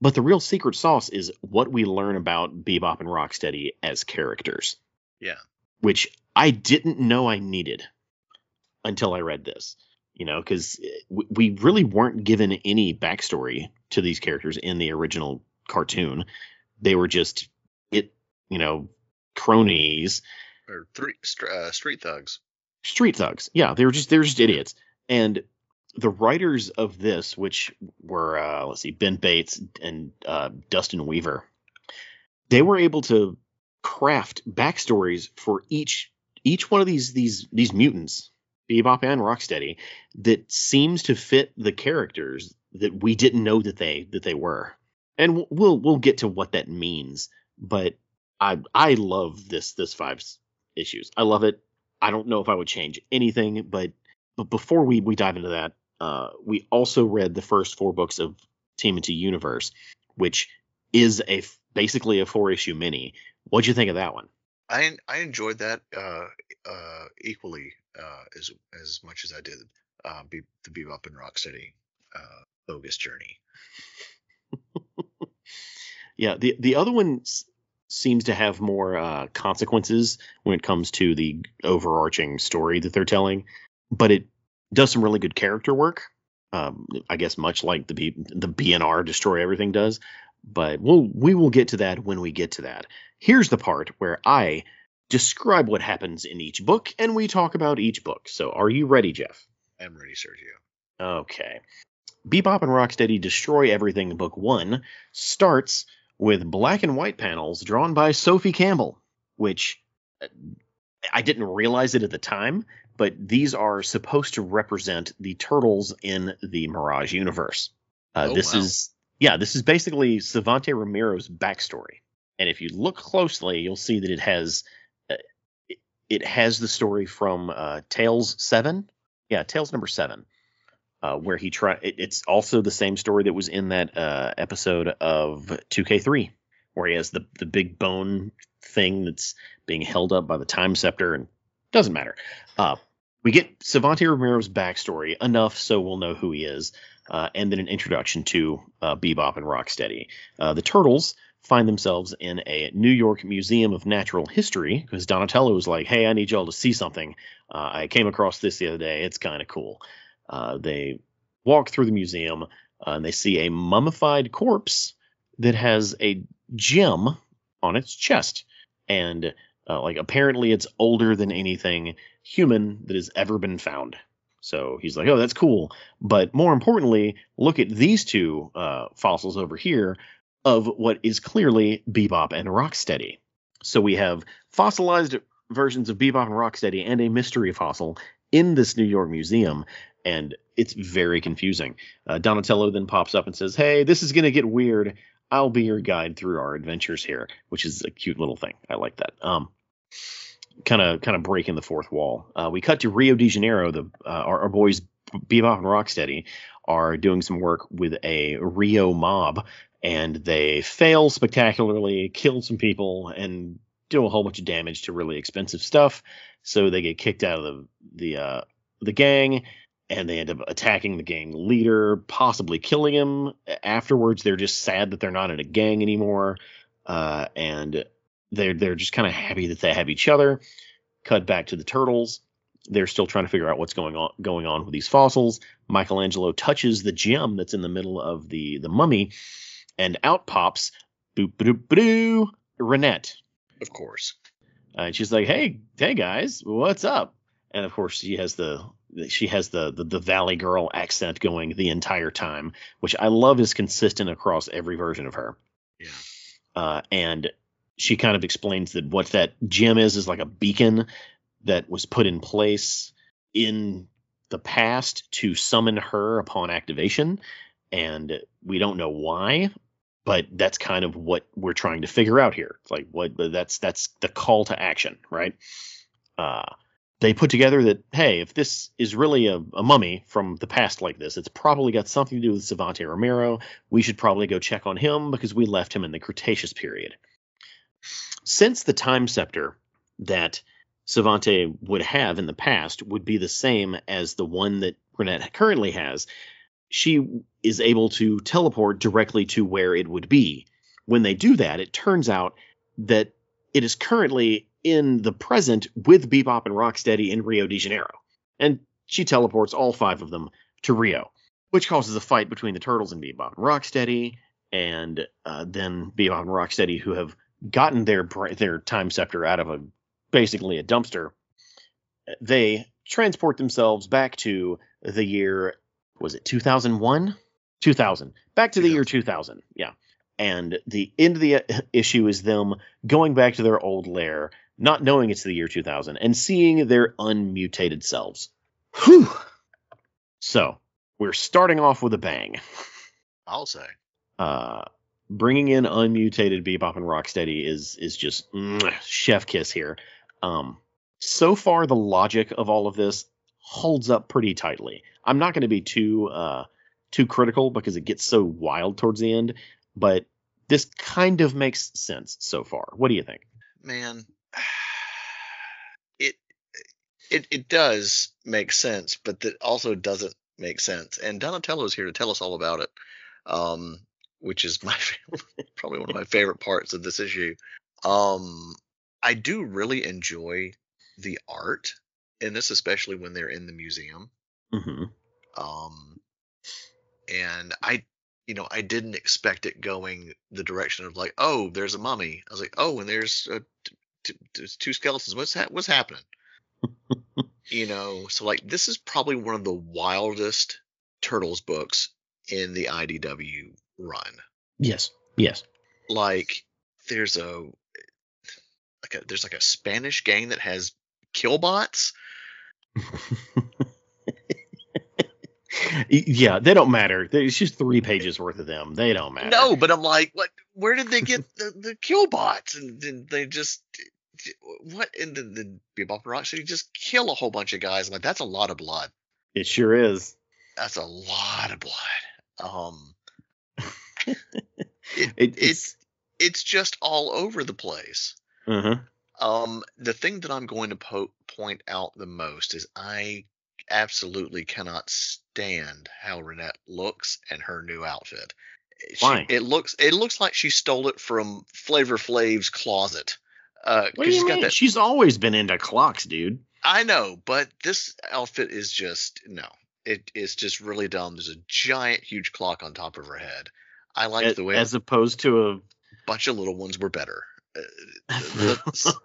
But the real secret sauce is what we learn about Bebop and Rocksteady as characters, Yeah. which I didn't know I needed until I read this. You know, because we really weren't given any backstory to these characters in the original cartoon. They were just it, you know, cronies Or three uh, street thugs. street thugs. Yeah, they were just they were just idiots. And the writers of this, which were uh, let's see, Ben Bates and uh, Dustin Weaver, they were able to craft backstories for each each one of these these these mutants, Bebop and Rocksteady, that seems to fit the characters that we didn't know that they that they were. And we'll- we'll get to what that means, but I I love this this five issues. I love it. I don't know if I would change anything, but but before we we dive into that, uh, we also read the first four books of TMNT Universe, which is a basically a four issue mini. What'd you think of that one? I I enjoyed that uh, uh, equally uh, as as much as I did uh, Be- the Bebop and Rocksteady uh, bogus journey. Yeah, the the other one seems to have more uh, consequences when it comes to the overarching story that they're telling, but it does some really good character work. Um, I guess much like the B, the BNR Destroy Everything does, but we'll we will get to that when we get to that. Here's the part where I describe what happens in each book and we talk about each book. So, are you ready, Jeff? I'm ready, Sergio. Okay. Bebop and Rocksteady Destroy Everything Book 1 starts with black and white panels drawn by Sophie Campbell, which uh, I didn't realize it at the time, but these are supposed to represent the turtles in the Mirage universe. Uh, Oh, this wow. is, yeah, this is basically Savanti Romero's backstory. And if you look closely, you'll see that it has. It- has the story from uh, Tales 7. Yeah, Tales number 7 uh, where he try. It, it's also the same story that was in that uh, episode of 2K3, where he has the the big bone thing that's being held up by the time scepter, and doesn't matter. Uh, we get Savanti Romero's backstory enough so we'll know who he is, uh, and then an introduction to uh, Bebop and Rocksteady. Uh, the Turtles find themselves in a New York Museum of Natural History because Donatello was like, "Hey, I need y'all to see something. Uh, I came across this the other day. It's kind of cool." Uh, they walk through the museum uh, and they see a mummified corpse that has a gem on its chest. And uh, like apparently it's older than anything human that has ever been found. So he's like, oh, that's cool. But more importantly, look at these two uh, fossils over here of what is clearly Bebop and Rocksteady. So we have fossilized versions of Bebop and Rocksteady and a mystery fossil in this New York museum and it's very confusing. Uh, Donatello then pops up and says, "Hey, this is gonna get weird. I'll be your guide through our adventures here," which is a cute little thing. I like that. Um, kind of kind of breaking the fourth wall. Uh, we cut to Rio de Janeiro. The uh, our, our boys Bebop and Rocksteady are doing some work with a Rio mob, and they fail spectacularly, kill some people, and do a whole bunch of damage to really expensive stuff. So they get kicked out of the the uh, the gang and they end up attacking the gang leader, possibly killing him. Afterwards, they're just sad that they're not in a gang anymore, uh, and they're they're just kind of happy that they have each other. Cut back to the turtles. They're still trying to figure out what's going on going on with these fossils. Michelangelo touches the gem that's in the middle of the the mummy, and out pops boop boop boop Renet. Of course. Uh, and she's like, "Hey, hey guys, what's up?" And of course, she has the she has the, the the Valley Girl accent going the entire time, which I love is consistent across every version of her. Yeah. Uh, and she kind of explains that what that gem is is like a beacon that was put in place in the past to summon her upon activation, and we don't know why, but that's kind of what we're trying to figure out here. It's like what that's that's the call to action, right? Uh, they put together that hey, if this is really a, a mummy from the past like this, it's probably got something to do with Savanti Romero. We should probably go check on him because we left him in the Cretaceous period. Since the time scepter that Savanti would have in the past would be the same as the one that Renet currently has, she is able to teleport directly to where it would be. When they do that, it turns out that it is currently in the present with Bebop and Rocksteady in Rio de Janeiro. And she teleports all five of them to Rio, which causes a fight between the Turtles and Bebop and Rocksteady, and uh, then Bebop and Rocksteady, who have gotten their their time scepter out of a basically a dumpster, they transport themselves back to the year was it 2001 2000 back to the year 2000 yeah. And the end of the uh, issue is them going back to their old lair not knowing it's the year 2000 and seeing their unmutated selves. Whew. so we're starting off with a bang. I'll say. uh bringing in unmutated bebop and rocksteady is is just mwah, chef kiss here. Um so far the logic of all of this holds up pretty tightly i'm not going to be too uh too critical because it gets so wild towards the end but this kind of makes sense so far what do you think Man, it it it does make sense, but that also doesn't make sense. And Donatello is here to tell us all about it. Um, which is my probably one of my favorite parts of this issue. Um, I do really enjoy the art in this, especially when they're in the museum. hmm Um, and I, you know, I didn't expect it going the direction of like, oh, there's a mummy. I was like, oh, and there's uh, t- t- there's two skeletons. What's ha- what's happening? you know, so like this is probably one of the wildest turtles books in the IDW run. Yes. Yes. Like there's a like a there's like a Spanish gang that has killbots. yeah, they don't matter. It's just three pages worth of them. They don't matter. No, but I'm like, what? Where did they get the, the killbots? And then they just what? And then the Bebop and Rocksteady just kill a whole bunch of guys. I'm like, that's a lot of blood. It sure is. That's a lot of blood. Um, It, it's it's. it's just all over the place. uh Um, the thing that I'm going to po- point out the most is I absolutely cannot stand how Renet looks and her new outfit. She- Why? it looks it looks like she stole it from Flavor Flav's closet. Uh, What do she's you got mean? that. She's always been into clocks, dude. I know, but this outfit is just no. It is just really dumb. There's a giant, huge clock on top of her head. I like the way As opposed to a. bunch of little ones were better. Uh,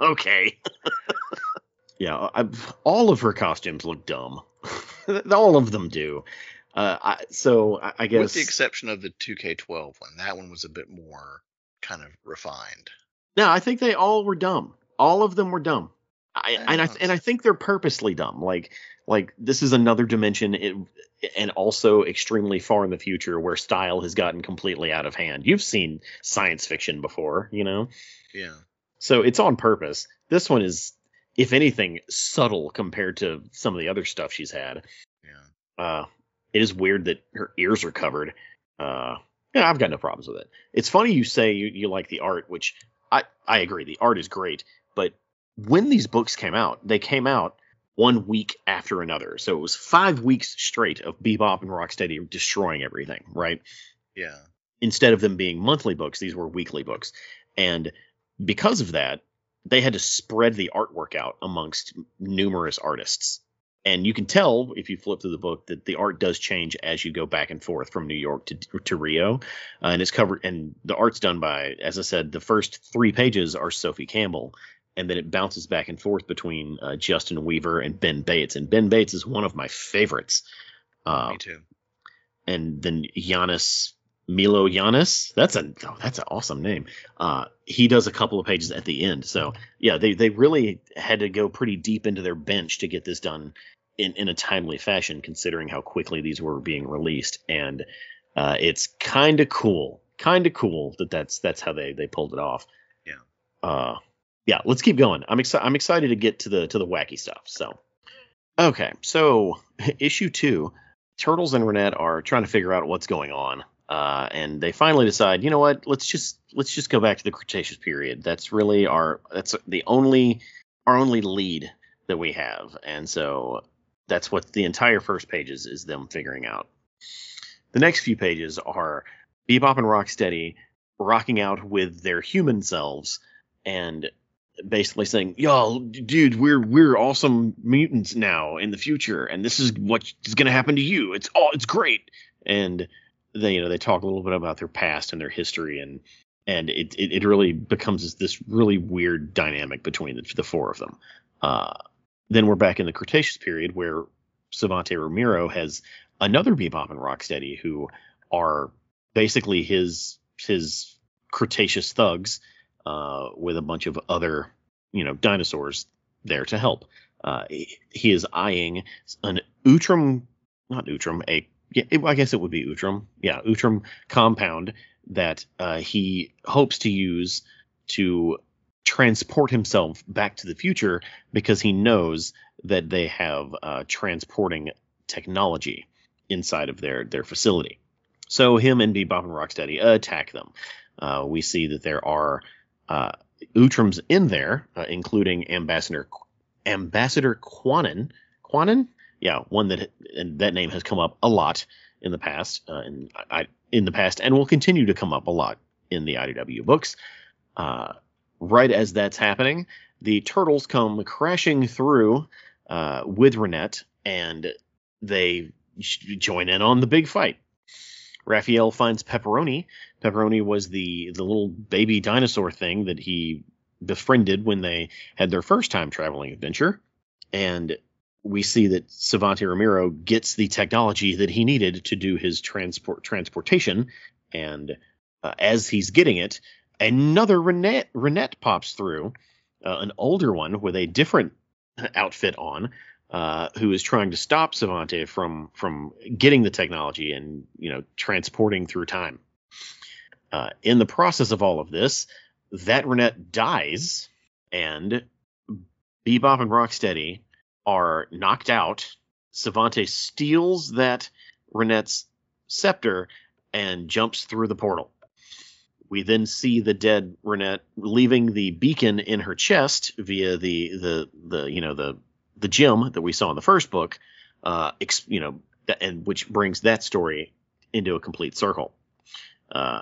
okay. yeah, I, all of her costumes look dumb. all of them do. Uh, I, so I, I guess with the exception of the 2K12 one, that one was a bit more kind of refined. no, I think they all were dumb. All of them were dumb. I, and I and I think they're purposely dumb. Like like this is another dimension, it, and also extremely far in the future where style has gotten completely out of hand. You've seen science fiction before, you know. Yeah. So it's on purpose. This one is, if anything, subtle compared to some of the other stuff she's had. Yeah. Uh, it is weird that her ears are covered. Uh, yeah, I've got no problems with it. It's funny you say you, you like the art, which I, I agree. The art is great. But when these books came out, they came out one week after another. So it was five weeks straight of Bebop and Rocksteady destroying everything, right? Yeah. instead of them being monthly books, these were weekly books. And because of that, they had to spread the artwork out amongst numerous artists. And you can tell if you flip through the book that the art does change as you go back and forth from New York to, to Rio. Uh, and it's covered, and the art's done by, as I said, the first three pages are Sophie Campbell. And then it bounces back and forth between uh, Dustin Weaver and Ben Bates. And Ben Bates is one of my favorites. Uh, Me too. and then Giannis Milo Giannis. That's a oh, that's an awesome name. Uh, he does a couple of pages at the end. So yeah, they they really had to go pretty deep into their bench to get this done in in a timely fashion, considering how quickly these were being released. And uh, it's kind of cool, kind of cool that that's that's how they they pulled it off. Yeah. Uh, yeah. Let's keep going. I'm excited. I'm excited to get to the to the wacky stuff. So. Okay, so issue two, Turtles and Renet are trying to figure out what's going on, uh, and they finally decide, you know what? Let's just let's just go back to the Cretaceous period. That's really our that's the only our only lead that we have, and so that's what the entire first pages is is them figuring out. The next few pages are Bebop and Rocksteady rocking out with their human selves and basically saying, "Y'all, dude, we're we're awesome mutants now in the future, and this is what is going to happen to you. It's all it's great." And they you know they talk a little bit about their past and their history, and and it it, it really becomes this, really weird dynamic between the, the four of them. Uh, then we're back in the Cretaceous period where Savanti Romero has another Bebop and Rocksteady who are basically his his Cretaceous thugs uh, with a bunch of other, you know, dinosaurs there to help. Uh, he, he is eyeing an Utrom, not Utrom, a yeah, it, I guess it would be Utrom, yeah, Utrom compound that uh, he hopes to use to transport himself back to the future because he knows that they have uh, transporting technology inside of their their facility. So him and Bebop and Rocksteady attack them. Uh, we see that there are uh, Utroms in there, uh, including Ambassador Ambassador Quanon. Quanon, yeah, one that and that name has come up a lot. in the past, uh, in I, in the past, and will continue to come up a lot in the IDW books. Uh, right as that's happening, the turtles come crashing through uh, with Renet, and they join in on the big fight. Raphael finds Pepperoni. Pepperoni was the the little baby dinosaur thing that he befriended when they had their first time traveling adventure, and we see that Savanti Romero gets the technology that he needed to do his transport transportation, and uh, as he's getting it, another Renet, Renet pops through, uh, an older one with a different outfit on, uh, who is trying to stop Savanti from from getting the technology and you know transporting through time. Uh, in the process of all of this, that Renet dies, and Bebop and Rocksteady are knocked out. Savanti steals that Renet's scepter and jumps through the portal. We then see the dead Renet leaving the beacon in her chest via the the the you know the the gem that we saw in the first book, uh, ex, you know, and which brings that story into a complete circle. Uh,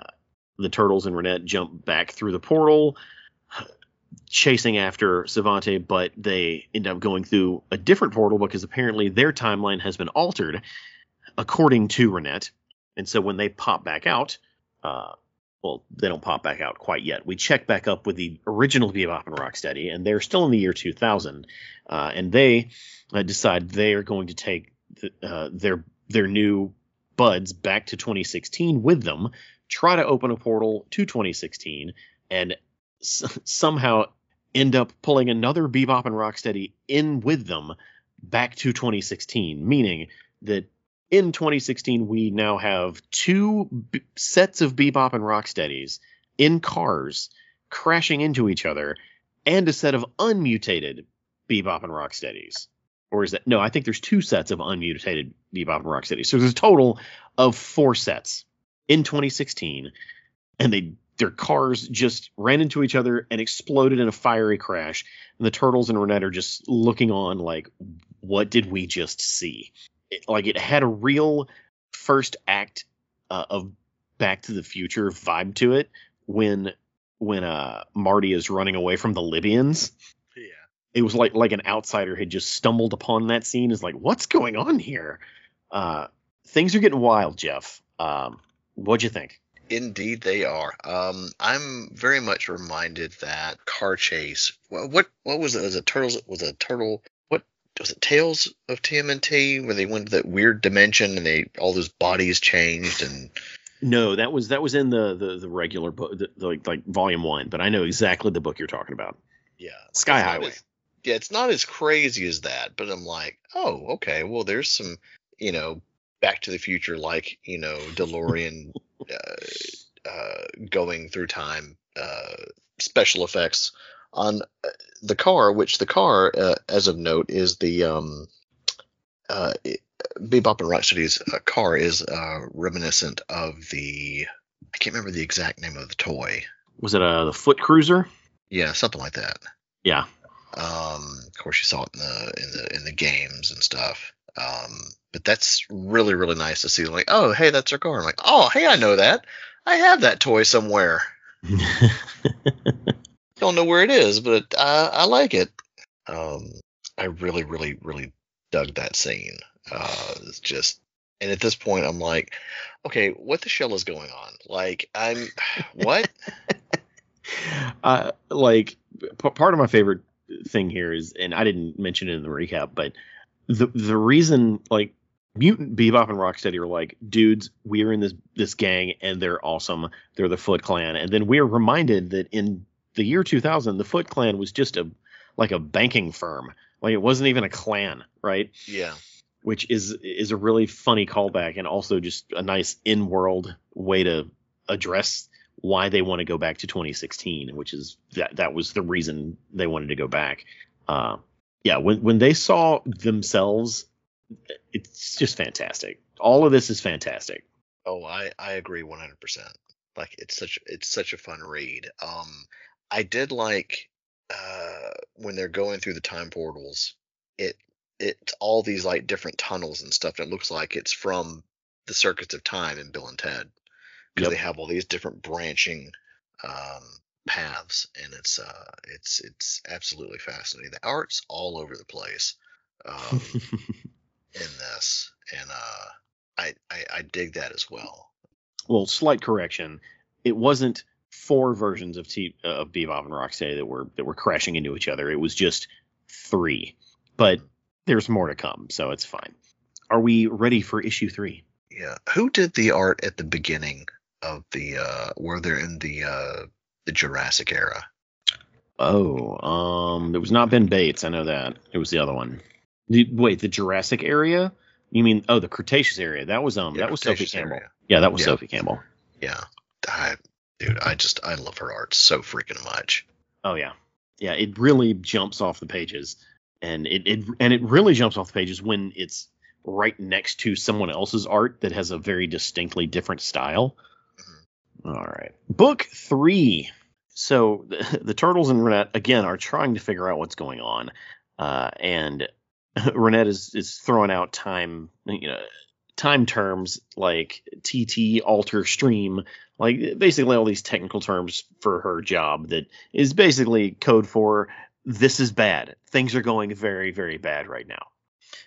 the turtles and Renet jump back through the portal, chasing after Savanti, but they end up going through a different portal because apparently their timeline has been altered according to Renet. And so when they pop back out, uh, well, they don't pop back out quite yet. We check back up with the original Bebop and Rocksteady, and they're still in the year 2000, uh, and they uh, decide they are going to take the, uh, their their new buds back to 2016 with them, try to open a portal to 2016, and somehow end up pulling another Bebop and Rocksteady in with them back to 2016, meaning that in 2016, we now have two b- sets of Bebop and Rocksteadies in cars crashing into each other, and a set of unmutated Bebop and Rocksteadies. Or is that no? I think there's two sets of unmutated Bebop and Rocksteadies. So there's a total of four sets in 2016, and they their cars just ran into each other and exploded in a fiery crash. And the turtles and Renet are just looking on like, what did we just see? it, like it had a real first act uh, of Back to the Future vibe to it when when uh Marty is running away from the Libyans. Yeah. It was like like an outsider had just stumbled upon that scene. Is like, what's going on here? Uh, things are getting wild, Jeff. Um, what'd you think? Indeed, they are. Um, I'm very much reminded that car chase. What what, what was it? Was it turtles? Was it turtle? What was it? Tales of TMNT, where they went to that weird dimension and they all those bodies changed and No, that was that was in the the, the regular book, the, the, like like volume one. But I know exactly the book you're talking about. yeah, Sky Highway. as- yeah, it's not as crazy as that, but I'm like, oh, okay. Well, there's some, you know, Back to the Future like, you know, DeLorean uh, uh, going through time uh, special effects on uh, the car, which the car, uh, as of note, is the um, uh, it- Bebop and Rocksteady's uh, car is uh, reminiscent of the. I can't remember the exact name of the toy. Was it uh, the Foot Cruiser? Yeah, something like that. Yeah. Um, of course, you saw it in the in the in the games and stuff. Um, but that's really really nice to see. Like, oh, hey, that's our car. I'm like, oh, hey, I know that. I have that toy somewhere. Don't know where it is, but uh, I like it. Um, I really really really dug that scene. Uh, it's just. And at this point, I'm like, okay, what the shell is going on? Like, I'm what? uh, like p- part of my favorite thing here is, and I didn't mention it in the recap, but the the reason like Mutant Bebop and Rocksteady are like, dudes, we're in this this gang and they're awesome. They're the Foot Clan, and then we're reminded that in the year 2000, the Foot Clan was just a like a banking firm. Like it wasn't even a clan, right? yeah. which is is a really funny callback and also just a nice in-world way to address why they want to go back to 2016 which is that that was the reason they wanted to go back uh yeah when when they saw themselves it's just fantastic all of this is fantastic Oh, I I agree 100%. Like it's such it's such a fun read. Um I did like uh when they're going through the time portals, it it's all these like different tunnels and stuff and it looks like it's from the Circuits of Time in Bill and Ted because Yep. they have all these different branching um, paths, and it's uh, it's it's absolutely fascinating. The art's all over the place um, in this, and uh, I, I I dig that as well. well, slight correction. It wasn't four versions of T of Bebop and Rocksteady that were that were crashing into each other. It was just three. But there's more to come, so it's fine. Are we ready for issue three? Yeah, who did the art at the beginning of the uh, where they're in the uh, the Jurassic era? Oh, um, it was not Ben Bates. I know that. It was the other one. The, wait, the Jurassic area? You mean oh the Cretaceous area? That was um Yeah, that was Sophie Campbell. area. Yeah, that was Yeah. Sophie Campbell. Yeah, I, dude, I just I love her art so freaking much. Oh yeah, yeah. It really jumps off the pages, and it, it and it really jumps off the pages when it's right next to someone else's art that has a very distinctly different style. All right, book three. So the, the turtles and Renet again are trying to figure out what's going on, uh, and Renet is is throwing out time, you know, time terms like TT, alter, stream, like basically all these technical terms for her job that is basically code for this is bad. Things are going very, very bad right now.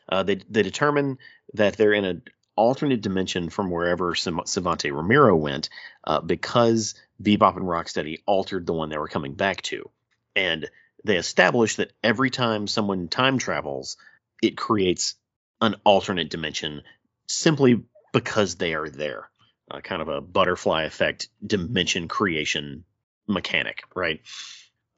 Uh, they they determine that they're in an alternate dimension from wherever Savanti Romero went uh, because Bebop and Rocksteady altered the one they were coming back to, and they establish that every time someone time travels, it creates an alternate dimension simply because they are there. Uh, kind of a butterfly effect dimension creation mechanic, right?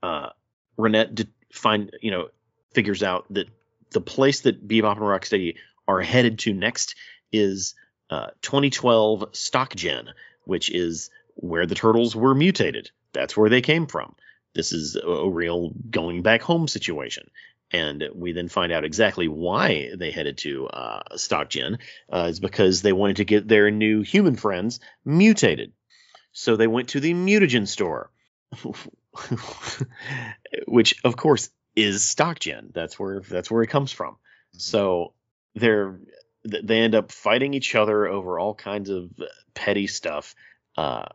Uh, Renette did find, you know, figures out that the place that Bebop and Rocksteady are headed to next is uh, 2012 StockGen, which is where the turtles were mutated. That's where they came from. This is a, a real going back home situation. And we then find out exactly why they headed to uh, StockGen. Uh, is because they wanted to get their new human friends mutated. So they went to the mutagen store, which of course is StockGen. That's where that's where it comes from. So they're they end up fighting each other over all kinds of petty stuff. Uh,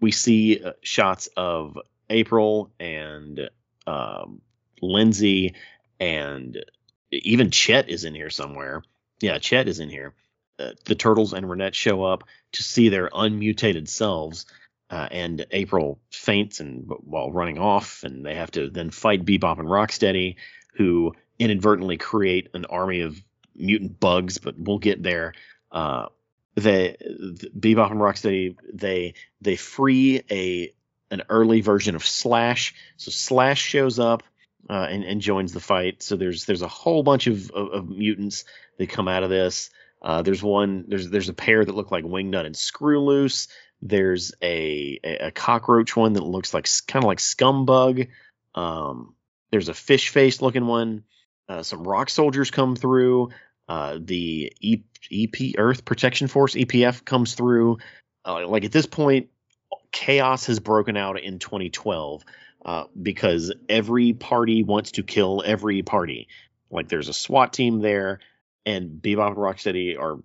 we see uh, shots of April and um, Lindsay and even Chet is in here somewhere. Yeah, Chet is in here. Uh, the turtles and Renet show up to see their unmutated selves, uh, and April faints and while running off, and they have to then fight Bebop and Rocksteady, who inadvertently create an army of mutant bugs. But we'll get there. Uh, they the Bebop and Rocksteady they they free a an early version of Slash. So Slash shows up uh, and, and joins the fight. So there's there's a whole bunch of, of, of mutants that come out of this. Uh, there's one there's there's a pair that look like Wingnut and Screw Loose. There's a, a, a cockroach one that looks like kind of like Scumbug. Um, there's a fish face looking one. Uh, some rock soldiers come through. Uh, the e- EP Earth Protection Force EPF comes through. Uh, like at this point, chaos has broken out in 2012 uh, because every party wants to kill every party. Like there's a SWAT team there, and Bebop and Rocksteady are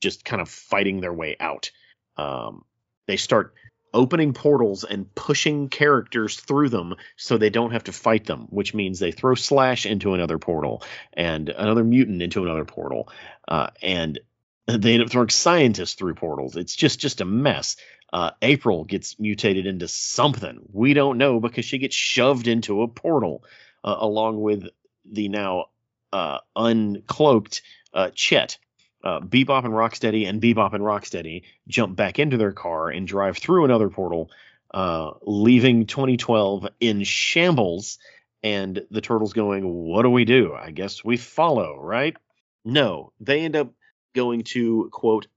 just kind of fighting their way out. Um, they start opening portals and pushing characters through them so they don't have to fight them, which means they throw Slash into another portal and another mutant into another portal, uh, and they end up throwing scientists through portals. It's just just a mess. Uh, April gets mutated into something we don't know because she gets shoved into a portal uh, along with the now uh, uncloaked uh, Chet. Uh, Bebop and Rocksteady and Bebop and Rocksteady jump back into their car and drive through another portal, uh, leaving 2012 in shambles. And the turtles going, What do we do? I guess we follow, right? No, they end up going to, quote,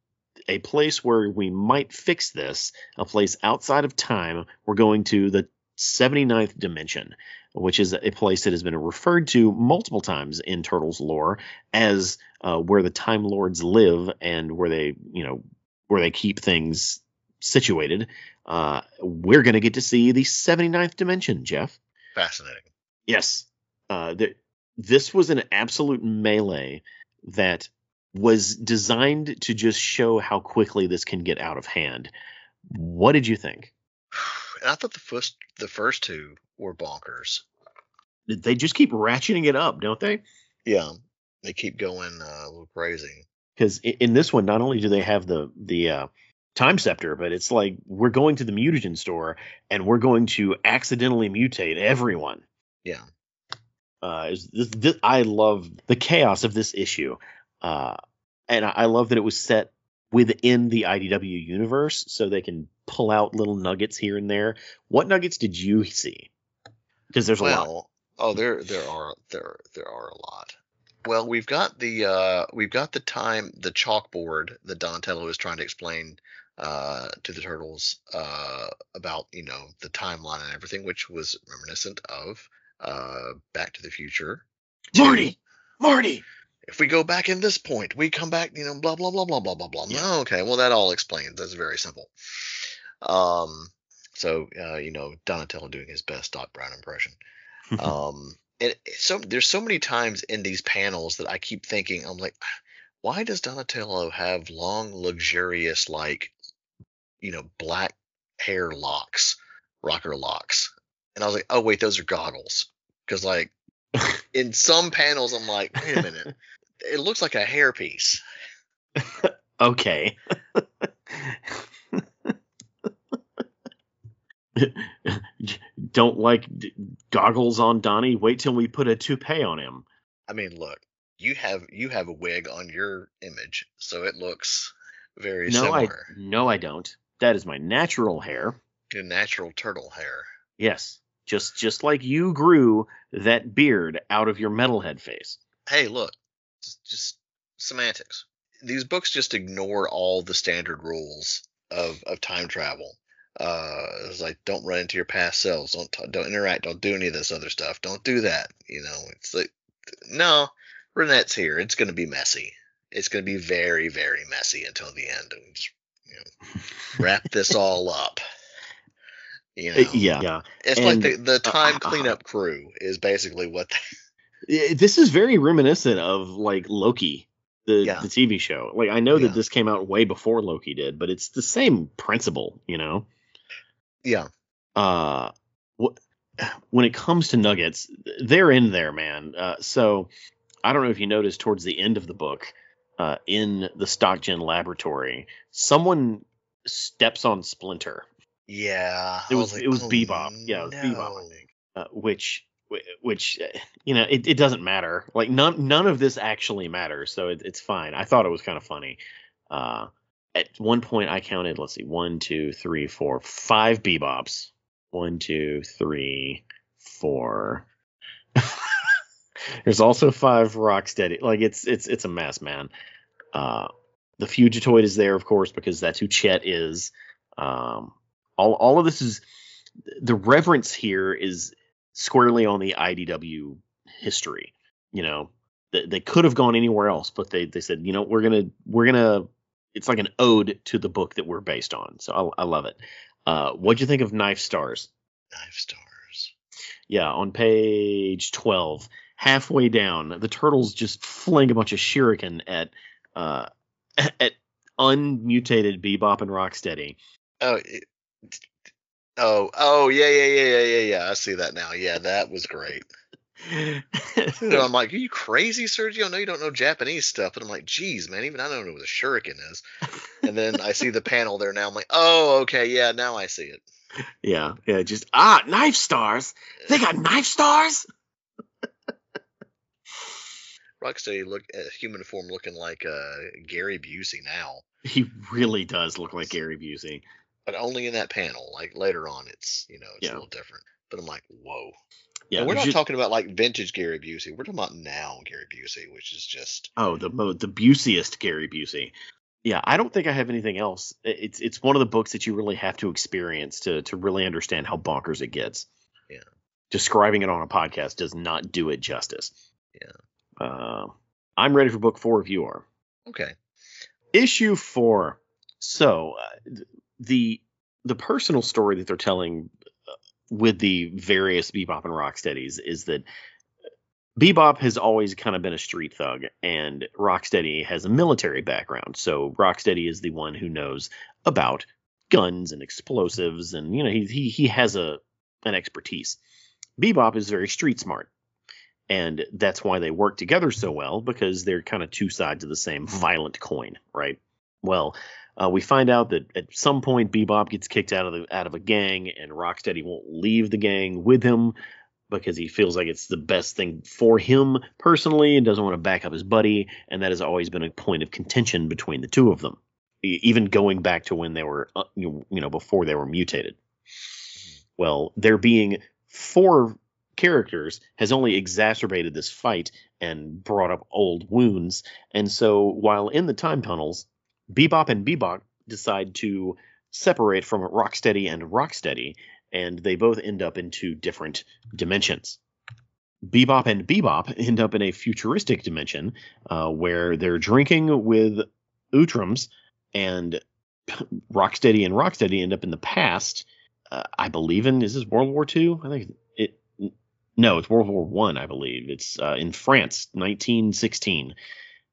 a place where we might fix this, a place outside of time. We're going to the 79th dimension, which is a place that has been referred to multiple times in Turtles lore as uh, where the Time Lords live and where they, you know, where they keep things situated. Uh, we're going to get to see the 79th dimension, Jeff. Fascinating. Yes. Uh, th- this was an absolute melee that was designed to just show how quickly this can get out of hand. What did you think? And I thought the first the first two were bonkers. They just keep ratcheting it up, don't they? Yeah, they keep going uh, a little crazy. Because in this one, not only do they have the the uh, time scepter, but it's like we're going to the mutagen store and we're going to accidentally mutate everyone. Yeah. Uh, is this, this, I love the chaos of this issue, uh, and I, I love that it was set within the IDW universe, so they can pull out little nuggets here and there. What nuggets did you see? Because there's well, a lot. Oh, there there are there there are a lot. Well, we've got the uh, we've got the time the chalkboard that Donatello is trying to explain uh, to the turtles uh, about you know the timeline and everything, which was reminiscent of uh, Back to the Future. Marty, Marty. If we go back in this point, we come back, you know, blah blah blah blah blah blah blah. Yeah. Okay, well that all explains. That's very simple. Um, so uh, you know Donatello doing his best Doc Brown impression. um, and so there's so many times in these panels that I keep thinking, I'm like, why does Donatello have long, luxurious, like, you know, black hair locks, rocker locks? And I was like, oh wait, those are goggles. Because like in some panels, I'm like, wait a minute, it looks like a hairpiece. Okay. Don't like d- goggles on Donnie. Wait till we put a toupee on him. I mean, look, you have you have a wig on your image, so it looks very No, I similar. no, I don't. That is my natural hair. Your natural turtle hair. Yes, just just like you grew that beard out of your metalhead face. hey, look, just, just semantics. These books just ignore all the standard rules of, of time travel. Uh, it's like don't run into your past selves, don't don't interact, don't do any of this other stuff, don't do that. You know, it's like no, Renet's here. It's going to be messy. It's going to be very very messy until the end, and just you know, wrap this all up. You know, Uh, yeah, yeah. it's and, like the the time uh, cleanup crew is basically what Yeah, This is very reminiscent of like Loki, the Yeah. the TV show. Like I know Yeah. that this came out way before Loki did, but it's the same principle, you know. yeah uh wh- when it comes to nuggets they're in there man uh, so i don't know if you noticed towards the end of the book uh, in the StockGen laboratory someone steps on splinter Yeah, It I was- like, it was "Oh, Bebop. Yeah, it was Bebop, I think. uh, which which uh, you know it, it doesn't matter. Like none none of this actually matters so it, it's fine. I thought it was kind of funny. Uh at one point i counted let's see one two three four five bebops. One two three four. There's also five rocksteady like it's it's it's a mess man. Uh the fugitoid is there of course because that's who chet is. Um all all of this is the reverence here is squarely on the IDW history. You know, they, they could have gone anywhere else, but they they said, you know, we're gonna we're gonna. It's like an ode to the book that we're based on. So I, I love it. Uh, what'd you think of Knife Stars? Knife stars. Yeah, on page twelve, halfway down, the turtles just fling a bunch of shuriken at uh at unmutated Bebop and Rocksteady. Oh, it- oh, oh, yeah, yeah, yeah, yeah, yeah, yeah. I see that now. Yeah, that was great. Know, I'm like, are you crazy, Sergio? No, you don't know Japanese stuff. And I'm like, geez, man, even I don't know what a shuriken is. And then I see the panel there now. I'm like, oh, okay, yeah, now I see it. Yeah, yeah, just ah, knife stars. They got knife stars. Rocksteady look uh, human form looking like uh, Gary Busey now, He really does look like Gary Busey. But only in that panel. Like later on, it's you know it's Yeah. a little different. But I'm like, whoa. Yeah, and we're not just- talking about like vintage Gary Busey. We're talking about now Gary Busey, which is just Oh, the mo- the Buseyest Gary Busey. Yeah, I don't think I have anything else. It's it's one of the books that you really have to experience to to really understand how bonkers it gets. Yeah. Describing it on a podcast does not do it justice. Yeah. Uh, I'm ready for book four if you are. okay. issue four. So uh, the the personal story that they're telling uh, with the various bebop and rocksteadies is that Bebop has always kind of been a street thug, and Rocksteady has a military background. So Rocksteady is the one who knows about guns and explosives, and you know he he he has a an expertise. Bebop is very street smart, and that's why they work together so well because they're kind of two sides of the same violent coin, right? Well, uh, we find out that at some point Bebop gets kicked out of the out of a gang, and Rocksteady won't leave the gang with him because he feels like it's the best thing for him personally and doesn't want to back up his buddy. And that has always been a point of contention between the two of them, even going back to when they were, uh, you know, before they were mutated. Well, there being four characters has only exacerbated this fight and brought up old wounds. And so while in the time tunnels, Bebop and Bebop decide to separate from Rocksteady and Rocksteady and they both end up in two different dimensions. Bebop and Bebop end up in a futuristic dimension uh, where they're drinking with Utroms, and Rocksteady and Rocksteady end up in the past. Uh, I believe in is this World War II? I think it. No, it's World War One. I, I believe it's uh, in France, 1916,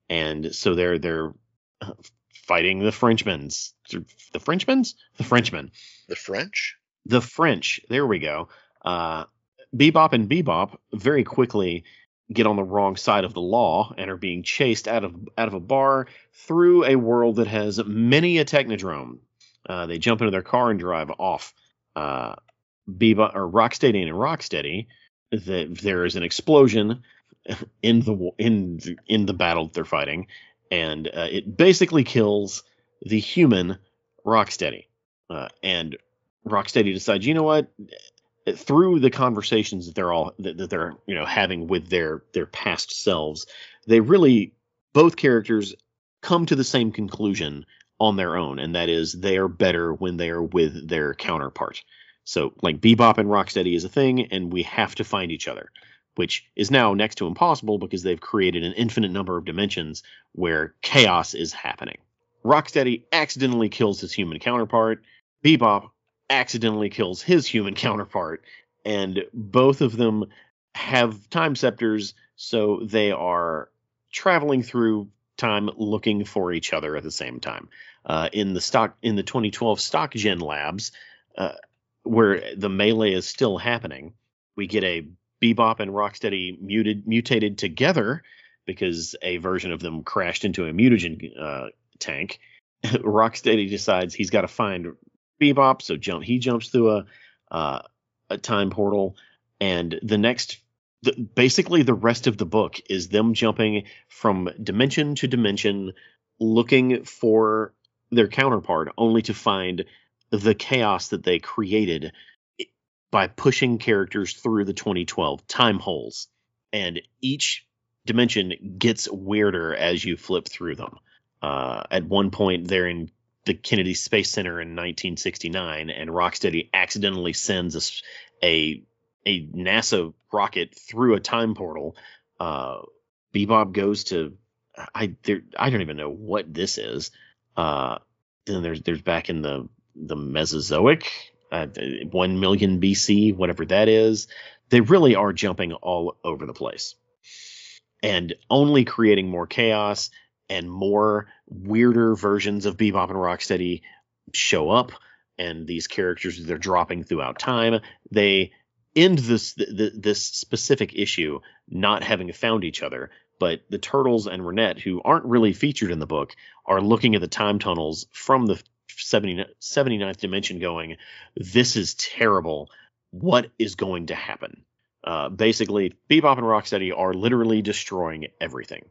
and so they're they're uh, fighting the Frenchmen's. The Frenchmen's? The Frenchmen. The French? the French, there we go. Uh, Bebop and Bebop very quickly get on the wrong side of the law and are being chased out of out of a bar through a world that has many a technodrome. Uh, they jump into their car and drive off. Uh, Bebop or Rocksteady and Rocksteady, that there is an explosion in the in in the battle that they're fighting, and uh, it basically kills the human Rocksteady. Uh, and Rocksteady decides, you know what? Through the conversations that they're all that, that they're you know having with their their past selves, they really both characters come to the same conclusion on their own, and that is they are better when they are with their counterpart. So like Bebop and Rocksteady is a thing, and we have to find each other, which is now next to impossible because they've created an infinite number of dimensions where chaos is happening. Rocksteady accidentally kills his human counterpart. Bebop accidentally kills his human counterpart, and both of them have time scepters, so they are traveling through time looking for each other at the same time. Uh, in the stock in the 2012 StockGen labs, uh, where the melee is still happening, we get a Bebop and Rocksteady muted mutated together because a version of them crashed into a mutagen uh, tank. Rocksteady decides he's got to find Bebop, so jump he jumps through a uh, a time portal, and the next the, basically the rest of the book is them jumping from dimension to dimension, looking for their counterpart, only to find the chaos that they created by pushing characters through the 2012 time holes, and each dimension gets weirder as you flip through them. Uh, at one point, they're in the Kennedy Space Center in 1969, and Rocksteady accidentally sends a a, a NASA rocket through a time portal. Uh, Bebop goes to I there I don't even know what this is. Uh, then there's there's back in the the Mesozoic, uh, one million BC, whatever that is. They really are jumping all over the place, and only creating more chaos and more weirder versions of Bebop and Rocksteady show up, and these characters they're dropping throughout time. They end this this specific issue not having found each other, but the turtles and Renet, who aren't really featured in the book, are looking at the time tunnels from the 70, 79th dimension, going, "This is terrible. What is going to happen?" Uh, basically, Bebop and Rocksteady are literally destroying everything,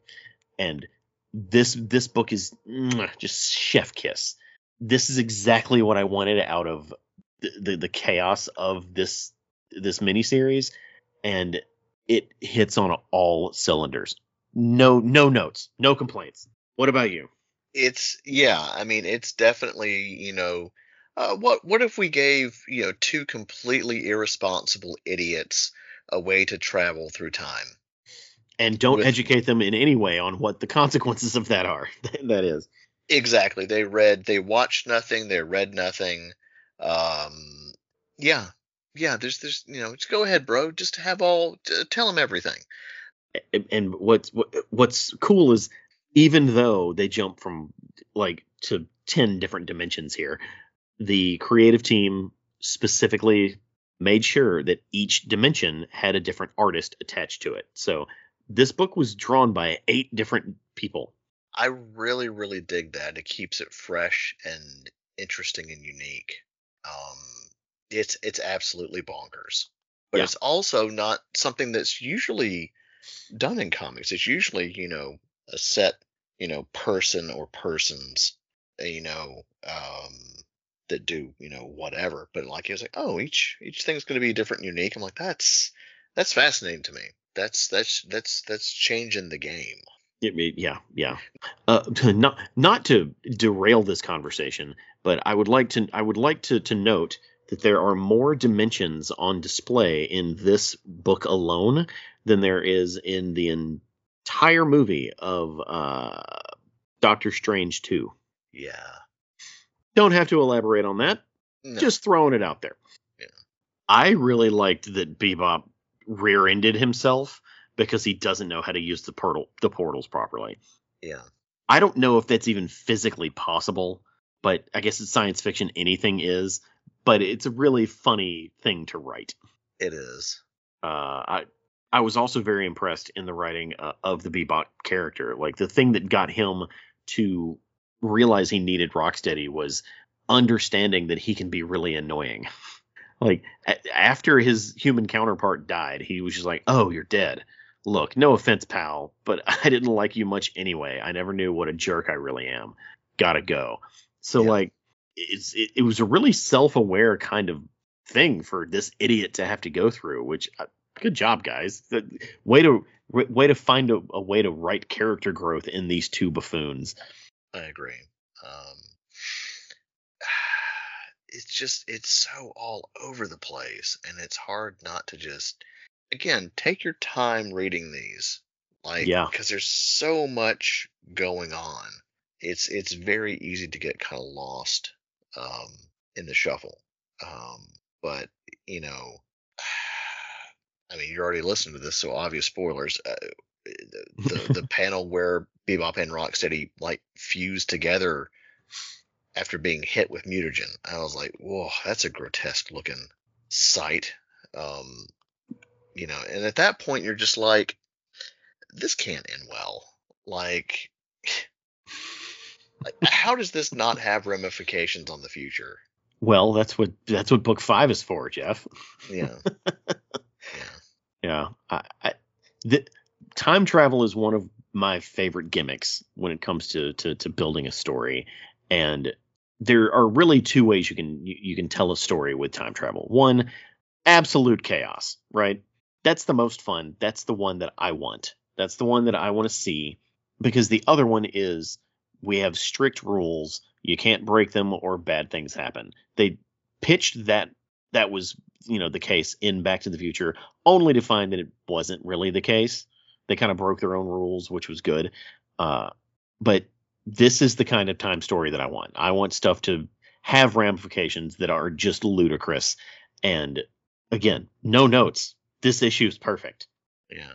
and this this book is just chef kiss. This is exactly what I wanted out of the, the, the chaos of this this miniseries, and it hits on all cylinders. No no notes, no complaints. What about you? It's yeah, I mean it's definitely, you know, uh, what what if we gave, you know, two completely irresponsible idiots a way to travel through time? and don't with, educate them in any way on what the consequences of that are. that is exactly. They read, they watched nothing, they read nothing. Um, yeah, yeah. There's, there's, you know, just go ahead, bro. Just have all, tell them everything. and what's what's cool is even though they jump from like to 10 different dimensions here the creative team specifically made sure that each dimension had a different artist attached to it so this book was drawn by eight different people I really, really dig that. It keeps it fresh and interesting and unique. Um, it's it's absolutely bonkers, but Yeah. it's also not something that's usually done in comics. It's usually you know a set you know person or persons uh, you know um, that do you know whatever. But like he was like, oh, each each thing's going to be different and unique. I'm like, that's that's fascinating to me. That's that's that's that's changing the game. Yeah, yeah. Uh, not not to derail this conversation, but I would like to I would like to to note that there are more dimensions on display in this book alone than there is in the entire movie of uh, Doctor Strange two. Yeah. Don't have to elaborate on that. No. Just throwing it out there. Yeah. I really liked that Bebop rear-ended himself because he doesn't know how to use the portal the portals properly. yeah. I don't know if that's even physically possible, but I guess it's science fiction. Anything is, but it's a really funny thing to write. It is. Uh, I I was also very impressed in the writing uh, of the Bebop character. Like the thing that got him to realize he needed Rocksteady was understanding that he can be really annoying. like a- after his human counterpart died, he was just like, "Oh, you're dead." Look, no offense, pal, but I didn't like you much anyway. I never knew what a jerk I really am. Gotta go. So Yeah. like, it's it, it was a really self-aware kind of thing for this idiot to have to go through. Which, uh, good job, guys. The, way to way to find a, a way to write character growth in these two buffoons. I agree. Um, it's just it's so all over the place, and it's hard not to just again take your time reading these, like Yeah. because there's so much going on. It's it's very easy to get kind of lost um, in the shuffle. Um, but you know, I mean, you're already listening to this, so obvious spoilers. Uh, the, the the panel where Bebop and Rocksteady like fused together after being hit with mutagen. I was like, whoa, that's a grotesque looking sight. Um, you know, and at that point you're just like, this can't end well. Like, like how does this not have ramifications on the future? Well, that's what that's what book five is for, Jeff. Yeah. yeah. I, I, the, time travel is one of my favorite gimmicks when it comes to, to to building a story, and there are really two ways you can you, you can tell a story with time travel. One, absolute chaos, right? That's the most fun. That's the one that I want. That's the one that I want to see because the other one is we have strict rules. You can't break them or bad things happen. They pitched that that was you know the case in Back to the Future only to find that it wasn't really the case. They kind of broke their own rules, which was good. Uh, but this is the kind of time story that I want. I want stuff to have ramifications that are just ludicrous. And again, no notes. This issue is perfect. Yeah.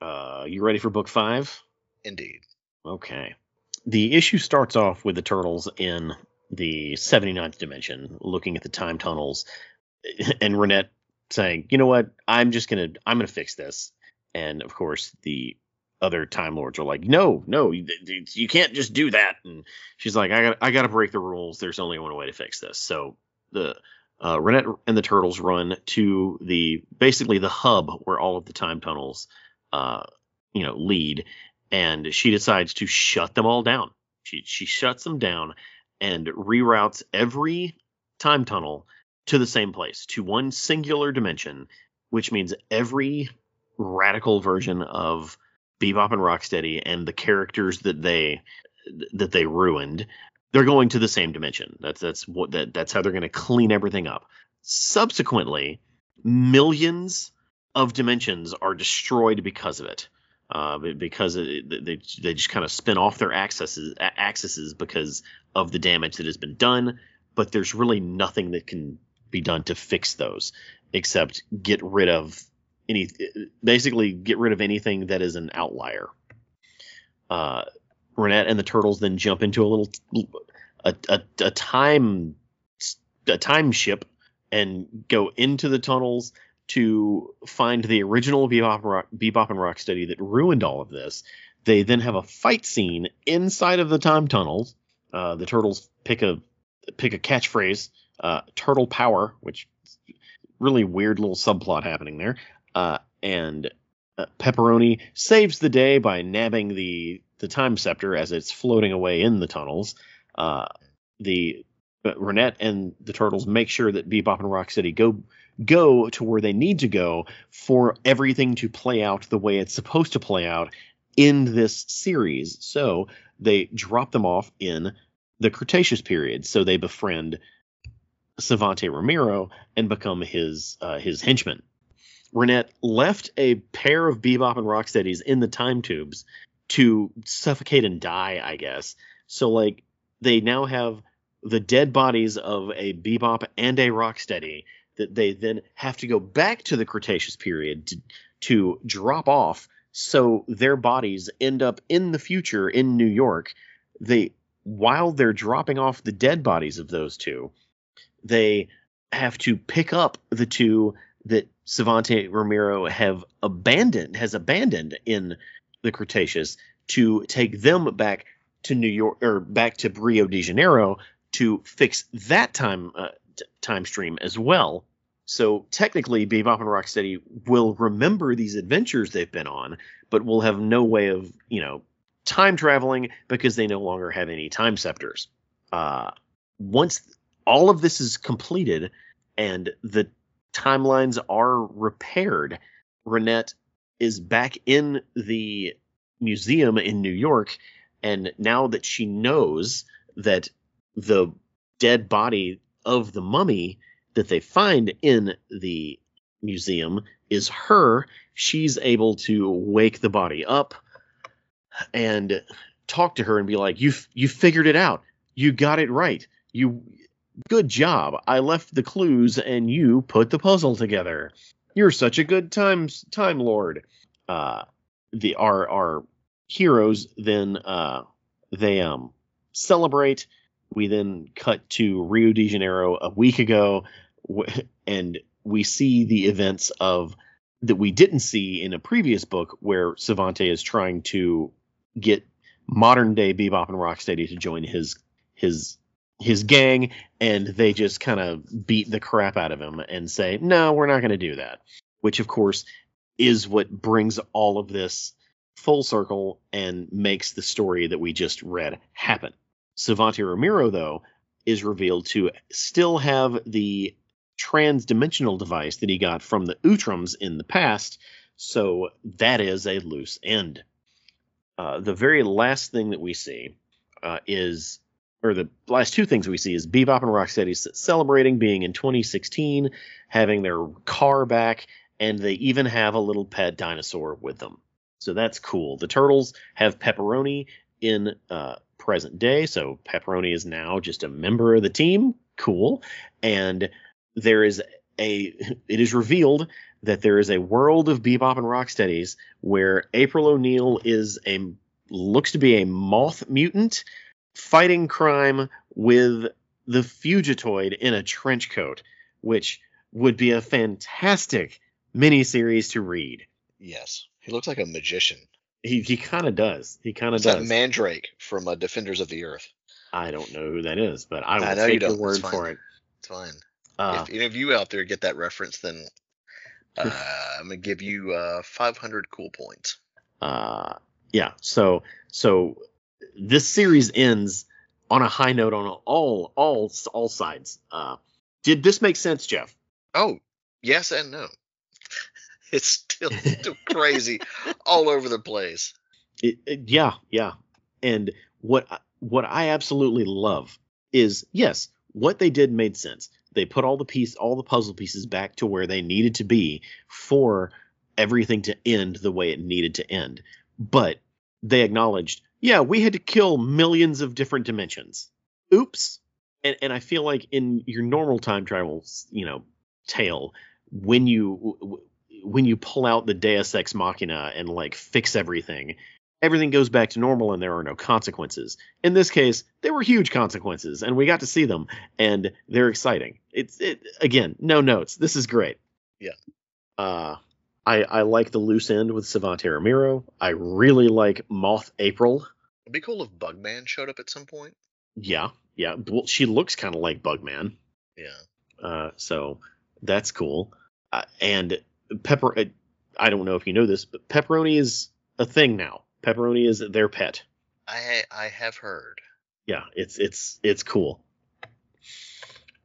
Uh, you ready for book five? Indeed. Okay. The issue starts off with the turtles in the 79th dimension looking at the time tunnels and Renet saying, "You know what? I'm just to I'm to fix this." And of course, the other time lords are like, "No, no, you, you can't just do that." And she's like, "I got I got to break the rules. There's only one way to fix this." So the uh, Renet and the turtles run to the basically the hub where all of the time tunnels, uh, you know, lead, and she decides to shut them all down. She she shuts them down and reroutes every time tunnel to the same place, to one singular dimension, which means every radical version of Bebop and Rocksteady and the characters that they that they ruined, they're going to the same dimension. That's that's what that that's how they're going to clean everything up. Subsequently, millions of dimensions are destroyed because of it. Uh, because it, they they just kind of spin off their accesses accesses because of the damage that has been done. But there's really nothing that can be done to fix those except get rid of any basically get rid of anything that is an outlier. Uh, Renet and the turtles then jump into a little a, a, a time a time ship and go into the tunnels to find the original Bebop, Rock, Bebop and Rocksteady that ruined all of this. They then have a fight scene inside of the time tunnels. Uh, the turtles pick a pick a catchphrase, uh, "Turtle Power," which really weird little subplot happening there. Uh, and uh, Pepperoni saves the day by nabbing the the time scepter as it's floating away in the tunnels. Uh, the Renet and the turtles make sure that Bebop and Rocksteady go go to where they need to go for everything to play out the way it's supposed to play out in this series. So they drop them off in the Cretaceous period. So they befriend Savanti Romero and become his uh, his henchman. Renet left a pair of Bebop and Rocksteadies in the time tubes to suffocate and die, I guess. So like they now have the dead bodies of a Bebop and a Rocksteady that they then have to go back to the Cretaceous period to, to drop off so their bodies end up in the future in New York. They while they're dropping off the dead bodies of those two, they have to pick up the two that Savanti Romero have abandoned has abandoned in the Cretaceous to take them back to New York or back to Rio de Janeiro to fix that time uh, t- time stream as well. So technically, Bebop and Rocksteady will remember these adventures they've been on, but will have no way of you know time traveling because they no longer have any time scepters. Uh, once all of this is completed and the timelines are repaired, Renet is back in the museum in New York, and now that she knows that the dead body of the mummy that they find in the museum is her, she's able to wake the body up and talk to her and be like, "You you figured it out. You got it right. You good job. I left the clues and you put the puzzle together. You're such a good time time lord." Uh, the our our heroes then uh, they um celebrate we then cut to Rio de Janeiro a week ago, and we see the events of that we didn't see in a previous book where Savanti is trying to get modern day Bebop and Rocksteady to join his his his gang, and they just kind of beat the crap out of him and say, "No, we're not going to do that." Which, of course, is what brings all of this full circle and makes the story that we just read happen. Savanti Romero, though, is revealed to still have the trans-dimensional device that he got from the Utroms in the past, so that is a loose end. Uh, the very last thing that we see uh, is, or the last two things we see is Bebop and Rocksteady celebrating being in 2016, having their car back, and they even have a little pet dinosaur with them. So that's cool. The turtles have pepperoni in uh, present day. So Pepperoni is now just a member of the team. Cool. And there is a it is revealed that there is a world of Bebop and Rocksteadies where April O'Neil is a looks to be a moth mutant fighting crime with the Fugitoid in a trench coat, which would be a fantastic miniseries to read. Yes. He looks like a magician. He he kind of does. He kind of does. That Mandrake from uh, Defenders of the Earth. I don't know who that is, but I will I know take you your word for it. It's fine. Uh, if any of you out there get that reference, then uh, I'm gonna give you uh, 500 cool points. Uh, yeah. So so this series ends on a high note on all all all sides. Uh, did this make sense, Jeff? Oh, yes and no. it's still, still crazy all over the place. It, it, yeah, yeah. And what what I absolutely love is yes, what they did made sense. They put all the piece, all the puzzle pieces back to where they needed to be for everything to end the way it needed to end. But they acknowledged, yeah, we had to kill millions of different dimensions. Oops. And and I feel like in your normal time travel, you know, tale, when you when you pull out the Deus Ex Machina and like fix everything, everything goes back to normal and there are no consequences. In this case, there were huge consequences and we got to see them and they're exciting. It's it again, no notes. This is great. Yeah. Uh I I like the loose end with Savanti Romero. I really like Moth April. It'd be cool if Bugman showed up at some point. Yeah, yeah. Well, she looks kind of like Bugman. Yeah. Uh, so that's cool. Uh, and pepper. Uh, I don't know if you know this, but pepperoni is a thing now. Pepperoni is their pet. I I have heard. Yeah, it's it's it's cool.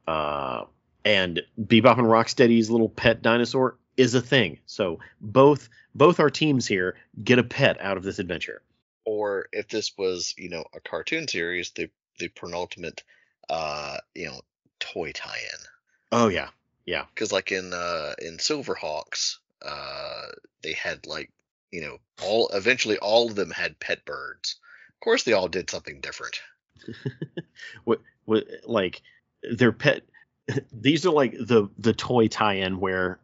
Uh, and Bebop and Rocksteady's little pet dinosaur is a thing. So both both our teams here get a pet out of this adventure. Or if this was, you know, a cartoon series, the the penultimate uh, you know, toy tie-in. Oh yeah. Yeah. Cuz like in uh in Silverhawks, uh they had like, you know, all eventually all of them had pet birds. Of course they all did something different. what what like their pet these are like the the toy tie-in where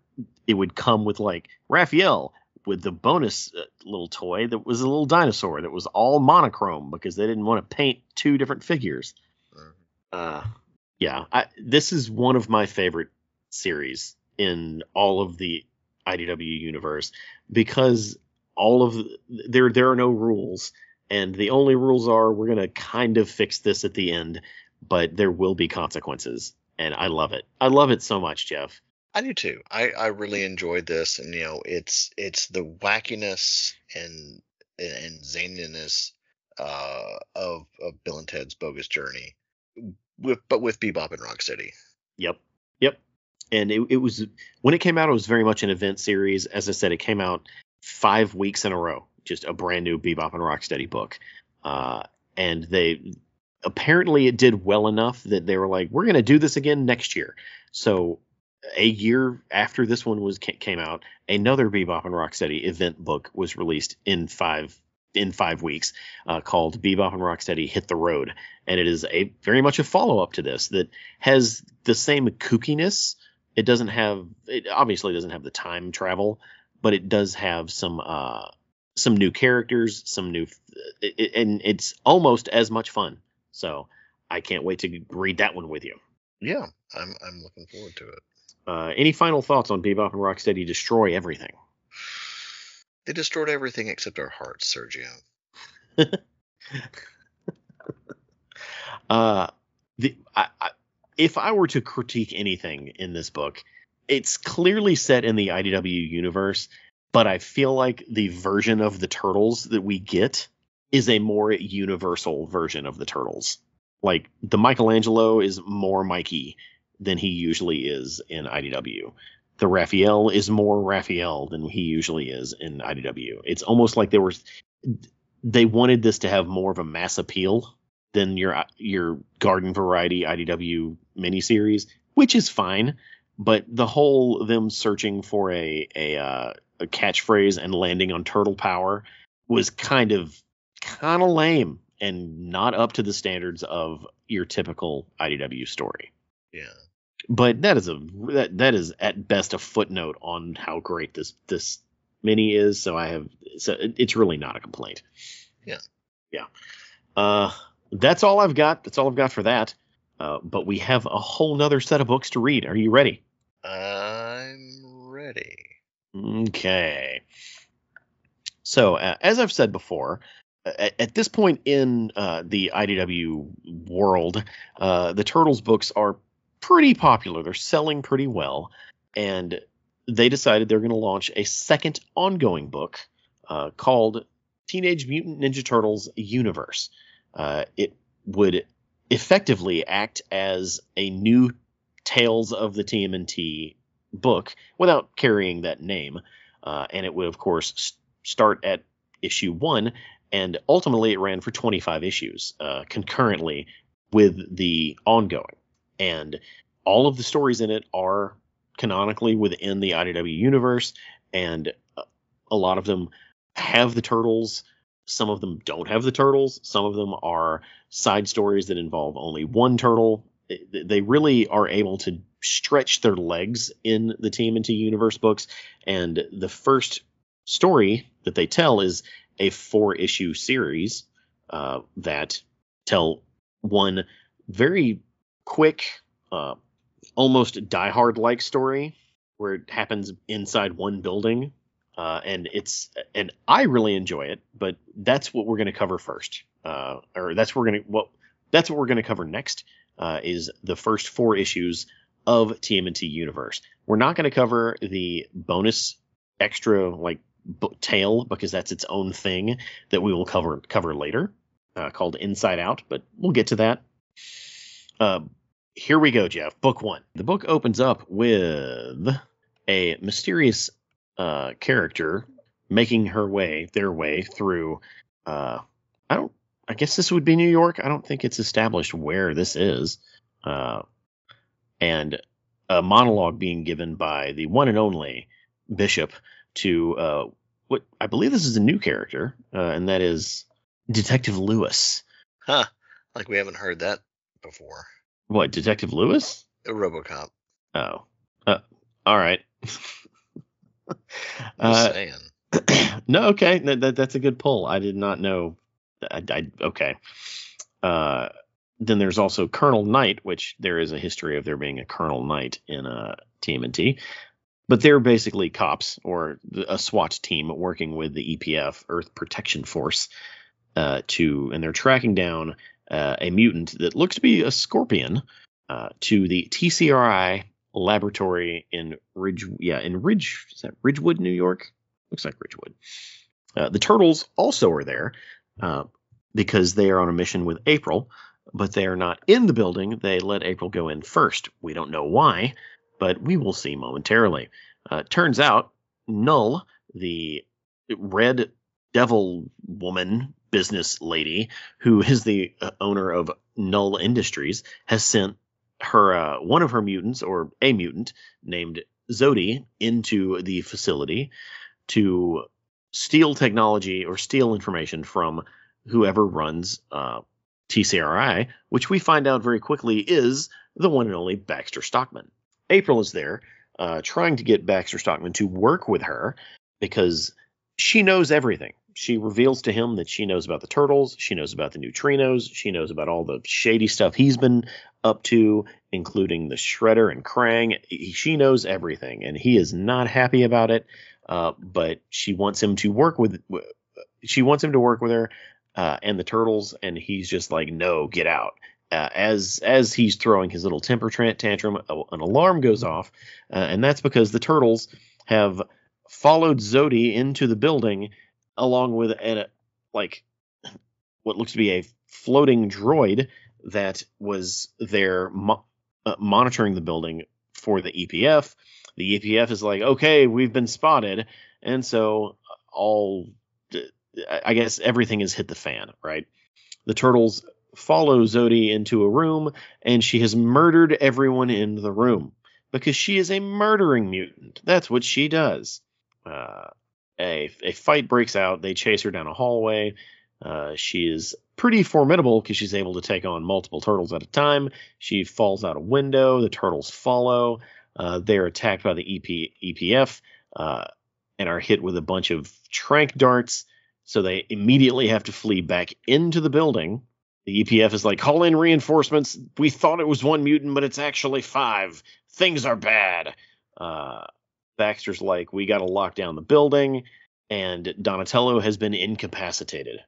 it would come with like Raphael with the bonus uh, little toy that was a little dinosaur that was all monochrome because they didn't want to paint two different figures. Mhm. Uh, yeah, I, this is one of my favorite series in all of the IDW universe because all of the- there there are no rules and the only rules are we're gonna kind of fix this at the end, but there will be consequences and I love it. I love it so much, Jeff. I do too. I, I really enjoyed this, and you know, it's it's the wackiness and and zaniness uh, of of Bill and Ted's Bogus Journey, with but with Bebop and Rocksteady. Yep. Yep. And it, it was when it came out, it was very much an event series. As I said, it came out five weeks in a row, just a brand new Bebop and Rocksteady book. Uh, and they apparently it did well enough that they were like, we're going to do this again next year. So a year after this one was came out, another Bebop and Rocksteady event book was released in five in five weeks uh, called Bebop and Rocksteady Hit the Road, and it is a very much a follow up to this that has the same kookiness. It doesn't have it obviously doesn't have the time travel, but it does have some uh some new characters, some new it- and it's almost as much fun. So I can't wait to read that one with you. Yeah, I'm I'm looking forward to it. Uh, any final thoughts on Bebop and Rocksteady Destroy Everything? They destroyed everything except our hearts, Sergio. Uh, the I, I, if I were to critique anything in this book, it's clearly set in the IDW universe, but I feel like the version of the turtles that we get is a more universal version of the turtles. Like the Michelangelo is more Mikey than he usually is in IDW. The Raphael is more Raphael than he usually is in IDW. It's almost like they were they wanted this to have more of a mass appeal than your your garden variety IDW miniseries, which is fine. But the whole them searching for a a, uh, a catchphrase and landing on turtle power was kind of kind of lame and not up to the standards of your typical IDW story. Yeah. But that is a that that is at best a footnote on how great this this mini is. So I have so it's really not a complaint. Yeah. Yeah. Uh, that's all I've got. That's all I've got for that. Uh, but we have a whole nother set of books to read. Are you ready? I'm ready. Okay. So, uh, as I've said before, at, at this point in uh, the IDW world, uh, the Turtles books are pretty popular. They're selling pretty well. And they decided they're going to launch a second ongoing book uh, called Teenage Mutant Ninja Turtles Universe. Uh, it would effectively act as a new Tales of the TMNT book without carrying that name. Uh, and it would, of course, s- start at issue one, and ultimately it ran for 25 issues uh, concurrently with the ongoing. And all of the stories in it are canonically within the IDW universe, and uh, a lot of them have the turtles. Some of them don't have the turtles. Some of them are side stories that involve only one turtle. They really are able to stretch their legs in the TMNT universe books. And the first story that they tell is a four issue series uh, that tell one very quick, uh, almost Die Hard like story where it happens inside one building. Uh, and it's and I really enjoy it, but that's what we're going to cover first, uh, or that's what we're going to what that's what we're going to cover next uh, is the first four issues of TMNT Universe. We're not going to cover the bonus extra like b- tale because that's its own thing that we will cover cover later, uh, called Inside Out. But we'll get to that. Uh, here we go, Jeff. Book one. The book opens up with a mysterious uh, character making her way, their way through. Uh, I don't. I guess this would be New York. I don't think it's established where this is. Uh, and a monologue being given by the one and only Bishop to uh, what I believe this is a new character, uh, and that is Detective Lewis. Huh. Like we haven't heard that before. What, Detective Lewis? A RoboCop. Oh. Uh, all right. Uh, saying. no, okay. That, that, that's a good pull. I did not know. I, I, okay. Uh, then there's also Colonel Knight, which there is a history of there being a Colonel Knight in uh, TMNT. But they're basically cops or a SWAT team working with the EPF, Earth Protection Force, uh, to and they're tracking down uh, a mutant that looks to be a scorpion uh, to the TCRI laboratory in Ridge, yeah, in Ridge, is that Ridgewood, New York? Looks like Ridgewood. Uh, the turtles also are there uh, because they are on a mission with April, but they are not in the building. They let April go in first. We don't know why, but we will see momentarily. Uh, turns out, Null, the red devil woman business lady who is the uh, owner of Null Industries, has sent her uh, one of her mutants or a mutant named Zodi into the facility to steal technology or steal information from whoever runs uh, TCRI, which we find out very quickly is the one and only Baxter Stockman. April is there uh, trying to get Baxter Stockman to work with her because she knows everything. She reveals to him that she knows about the turtles, she knows about the neutrinos, she knows about all the shady stuff he's been up to, including the Shredder and Krang. She knows everything, and he is not happy about it. Uh, but she wants him to work with. She wants him to work with her uh, and the turtles, and he's just like, "No, get out." Uh, as as he's throwing his little temper tantrum, an alarm goes off, uh, and that's because the turtles have followed Zodi into the building along with a like what looks to be a floating droid that was there mo- uh, monitoring the building for the EPF. The EPF is like, okay, we've been spotted, and so all I guess everything has hit the fan, right? The turtles follow Zodi into a room, and she has murdered everyone in the room because she is a murdering mutant. That's what she does. Uh, a, a fight breaks out. They chase her down a hallway. Uh, she is pretty formidable because she's able to take on multiple turtles at a time. She falls out a window. The turtles follow. Uh, they're attacked by the EP, EPF uh, and are hit with a bunch of trank darts. So they immediately have to flee back into the building. The EPF is like, call in reinforcements. We thought it was one mutant, but it's actually five. Things are bad. Uh, Baxter's like, we got to lock down the building, and Donatello has been incapacitated.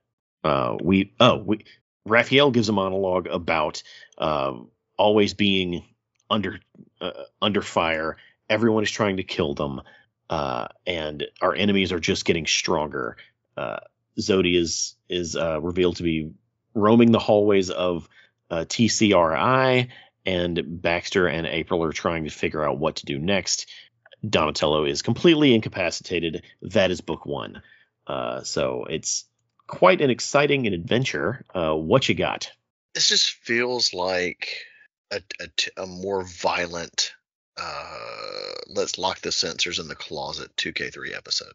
Uh, we oh we Raphael gives a monologue about um, always being under uh, under fire. Everyone is trying to kill them, uh, and our enemies are just getting stronger. Uh, Zodi is is uh, revealed to be roaming the hallways of uh, TCRI, and Baxter and April are trying to figure out what to do next. Donatello is completely incapacitated. That is book one. Uh, so it's quite an exciting an adventure. Uh, what you got? This just feels like a more violent. Uh, let's lock the sensors in the closet 2K3 episode.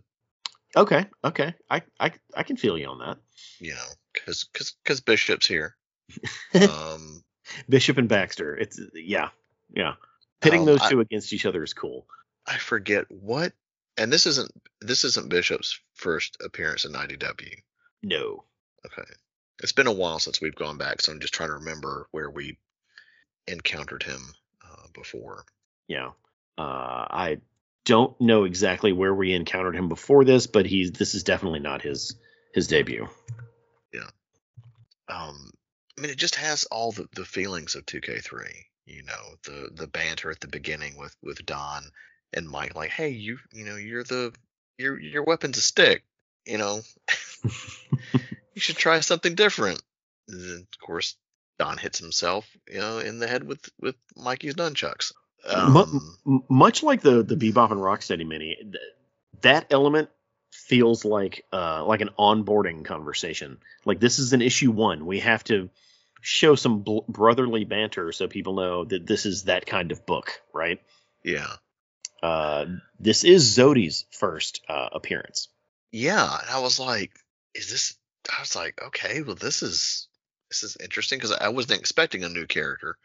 Okay, okay, I I I can feel you on that. You know, because because because Bishop's here. um, Bishop and Baxter. It's yeah, yeah. Pitting Um, those I- two against each other is cool. I forget what, and this isn't this isn't Bishop's first appearance in IDW. No. Okay, it's been a while since we've gone back, so I'm just trying to remember where we encountered him uh, before. Yeah. Uh, I don't know exactly where we encountered him before this, but he's this is definitely not his his debut. Yeah. Um, I mean, it just has all the, the feelings of 2K3. You know, the the banter at the beginning with with Don and Mike, like, hey, you you know, you're the your your weapon's a stick. You know, you should try something different. And then, of course, Don hits himself, you know, in the head with with Mikey's nunchucks. Um, M- much like the the Bebop and Rocksteady mini, th- that element feels like uh like an onboarding conversation. Like this is an issue one. We have to show some bl- brotherly banter so people know that this is that kind of book, right? yeah, Uh, this is Zodi's first uh, appearance. yeah. And I was like, is this? I was like, okay, well, this is this is interesting because I wasn't expecting a new character.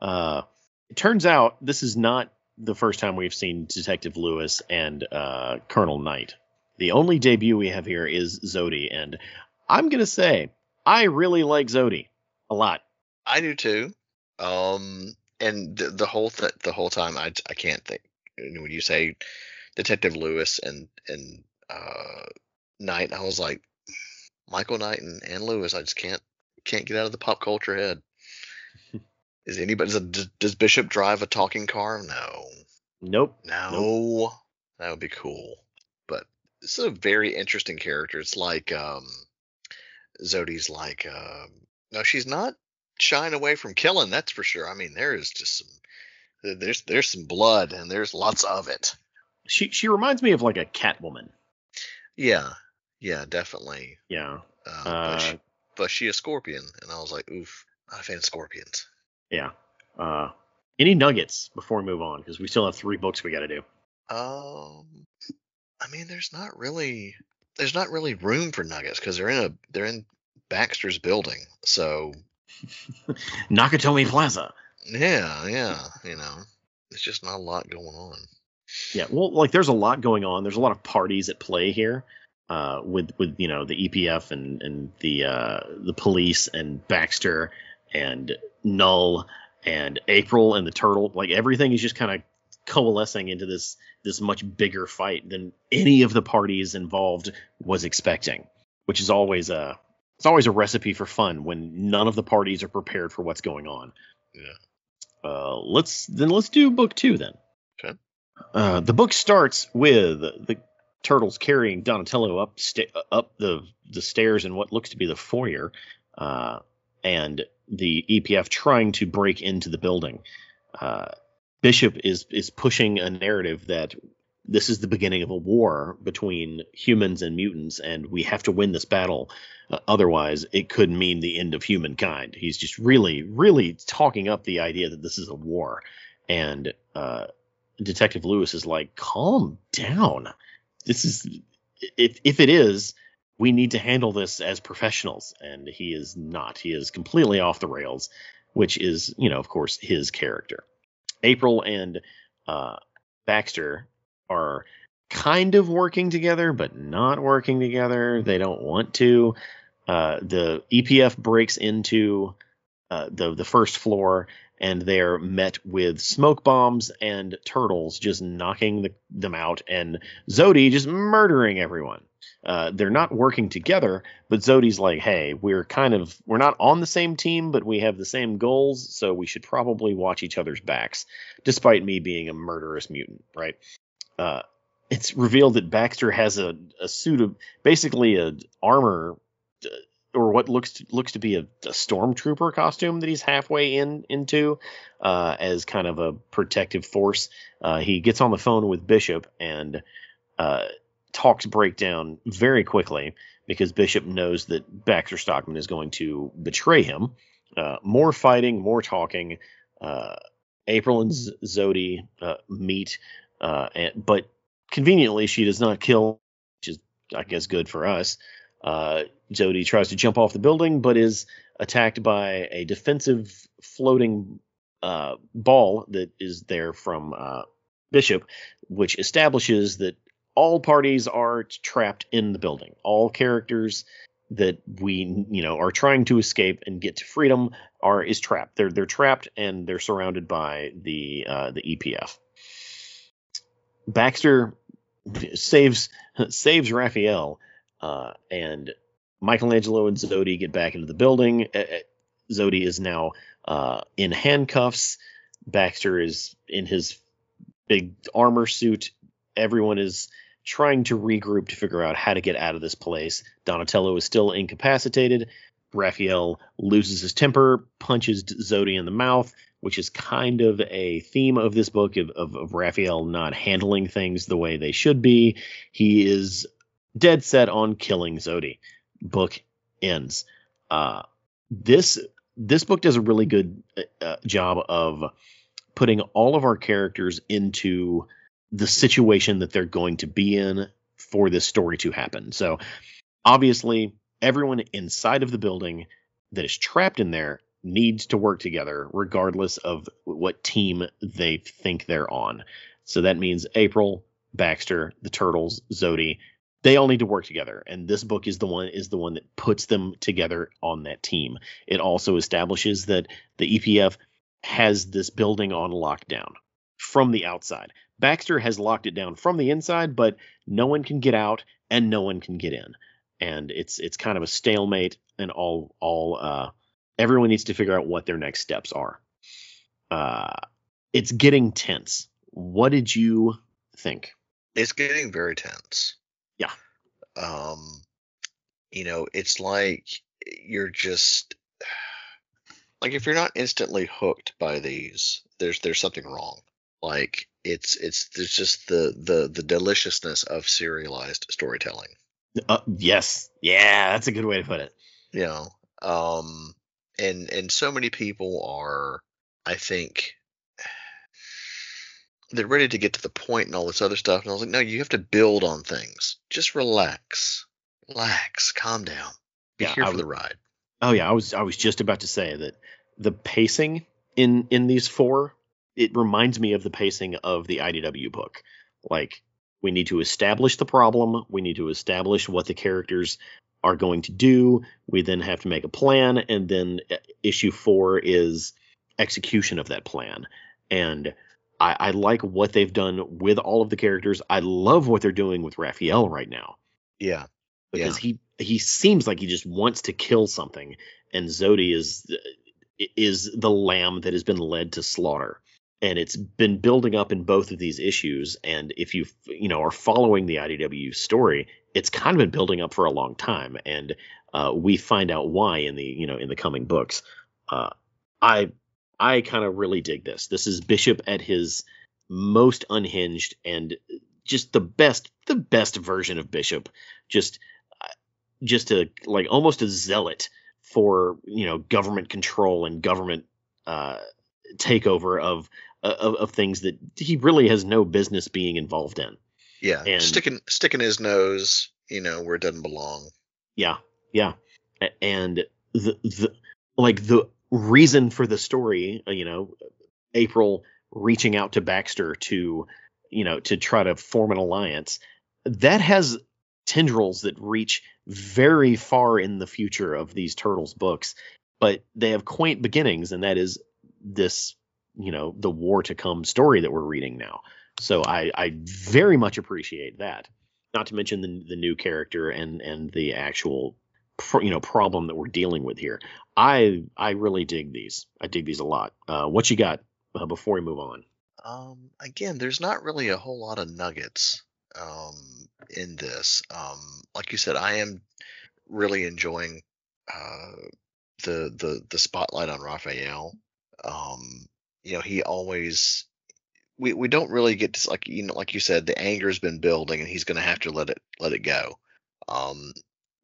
Uh, it turns out this is not the first time we've seen Detective Lewis and uh, Colonel Knight. The only debut we have here is Zodi, and I'm gonna say I really like Zodi a lot. I do too. Um, and the, the whole th- the whole time, I I can't think when you say Detective Lewis and and uh Knight, I was like Michael Knight and, and Lewis. I just can't can't get out of the pop culture head. Is anybody does, does- Bishop drive a talking car? No, Nope. no, that would be cool. But this is a very interesting character. It's like um, Zodi's like um, no, she's not shying away from killing. That's for sure. I mean, there is just some there's there's some blood and there's lots of it. She she reminds me of like a Catwoman. Yeah, yeah, definitely. Yeah. Uh, Uh, but, she, but she a scorpion, and I was like, oof, a fan of scorpions. Yeah. Uh, any nuggets before we move on? Because we still have three books we got to do. Um, I mean, there's not really there's not really room for nuggets because they're in a they're in Baxter's building. So Nakatomi Plaza. Yeah, yeah, you know, it's just not a lot going on. Yeah, well, like there's a lot going on. There's a lot of parties at play here, uh, with with you know the EPF and and the uh, the police and Baxter and Null and April and the Turtle. Like everything is just kind of coalescing into this this much bigger fight than any of the parties involved was expecting, which is always a it's always a recipe for fun when none of the parties are prepared for what's going on. Yeah. Uh, let's then let's do book two then. Okay. Uh, the book starts with the turtles carrying Donatello up sta- up the the stairs in what looks to be the foyer, uh, and the EPF trying to break into the building. Uh, Bishop is is pushing a narrative that this is the beginning of a war between humans and mutants, and we have to win this battle. Uh, otherwise, it could mean the end of humankind. He's just really, really talking up the idea that this is a war, and uh, Detective Lewis is like, "Calm down. This is if if it is." We need to handle this as professionals, and he is not. He is completely off the rails, which is, you know, of course, his character. April and uh, Baxter are kind of working together, but not working together. They don't want to. Uh, the EPF breaks into uh, the the first floor, and they're met with smoke bombs and turtles just knocking the, them out, and Zodi just murdering everyone. Uh, they're not working together, but Zodi's like, "Hey, we're kind of we're not on the same team, but we have the same goals, so we should probably watch each other's backs." Despite me being a murderous mutant, right? Uh, it's revealed that Baxter has a, a suit of basically a armor uh, or what looks to, looks to be a, a stormtrooper costume that he's halfway in into uh, as kind of a protective force. Uh, he gets on the phone with Bishop and uh, talks break down very quickly because Bishop knows that Baxter Stockman is going to betray him. Uh, more fighting, more talking. Uh, April and Z- Zodi meet, uh, and, but conveniently she does not kill, which is I guess good for us. Uh, Zodi tries to jump off the building, but is attacked by a defensive floating uh, ball that is there from uh, Bishop, which establishes that all parties are trapped in the building. All characters that we you know are trying to escape and get to freedom are is trapped. They're they're trapped and they're surrounded by the uh, the EPF. Baxter saves saves Raphael, uh, and Michelangelo and Zodi get back into the building. Zodi is now uh, in handcuffs. Baxter is in his big armor suit. Everyone is trying to regroup to figure out how to get out of this place. Donatello is still incapacitated. Raphael loses his temper, punches Zodi in the mouth, which is kind of a theme of this book of, of, of, Raphael not handling things the way they should be. He is dead set on killing Zodi. Book ends. Uh, this this book does a really good uh, job of putting all of our characters into the situation that they're going to be in for this story to happen. So obviously, everyone inside of the building that is trapped in there needs to work together regardless of what team they think they're on. So that means April, Baxter, the Turtles, Zodi, they all need to work together and this book is the one is the one that puts them together on that team. It also establishes that the EPF has this building on lockdown from the outside. Baxter has locked it down from the inside, but no one can get out and no one can get in. And it's it's kind of a stalemate and all all uh everyone needs to figure out what their next steps are. Uh it's getting tense. What did you think? It's getting very tense. Yeah. Um you know, it's like you're just like if you're not instantly hooked by these, there's there's something wrong. Like it's it's there's just the the the deliciousness of serialized storytelling. Uh, yes, yeah, that's a good way to put it. You know, um, and and so many people are, I think, they're ready to get to the point and all this other stuff. And I was like, no, you have to build on things. Just relax, relax, calm down, be yeah, here I for the ride. Oh yeah, I was I was just about to say that the pacing in in these four it reminds me of the pacing of the IDW book. Like we need to establish the problem, we need to establish what the characters are going to do. We then have to make a plan, and then uh, issue four is execution of that plan. And I, I like what they've done with all of the characters. I love what they're doing with Raphael right now. Yeah, because yeah. he he seems like he just wants to kill something, and Zodi is is the lamb that has been led to slaughter and it's been building up in both of these issues. And if you you know are following the IDW story it's kind of been building up for a long time. And uh, we find out why in the you know in the coming books. Uh, I I kind of really dig this. This is Bishop at his most unhinged and just the best the best version of Bishop. Just uh, just a like almost a zealot for you know government control and government uh, takeover of of, of things that he really has no business being involved in. Yeah, and, sticking sticking his nose, you know, where it doesn't belong. Yeah, yeah, and the the like the reason for the story, uh, you know, April reaching out to Baxter to, you know, to try to form an alliance, that has tendrils that reach very far in the future of these turtles books, but they have quaint beginnings, and that is this you know the war to come story that we're reading now. So I I very much appreciate that. Not to mention the the new character and and the actual you know problem that we're dealing with here. I I really dig these. I dig these a lot. Uh, what you got uh, before we move on? Um, again, there's not really a whole lot of nuggets um, in this. Um, like you said, I am really enjoying uh, the the the spotlight on Raphael. Um, you know, he always we we don't really get to like you know like you said the anger's been building and he's going to have to let it let it go. Um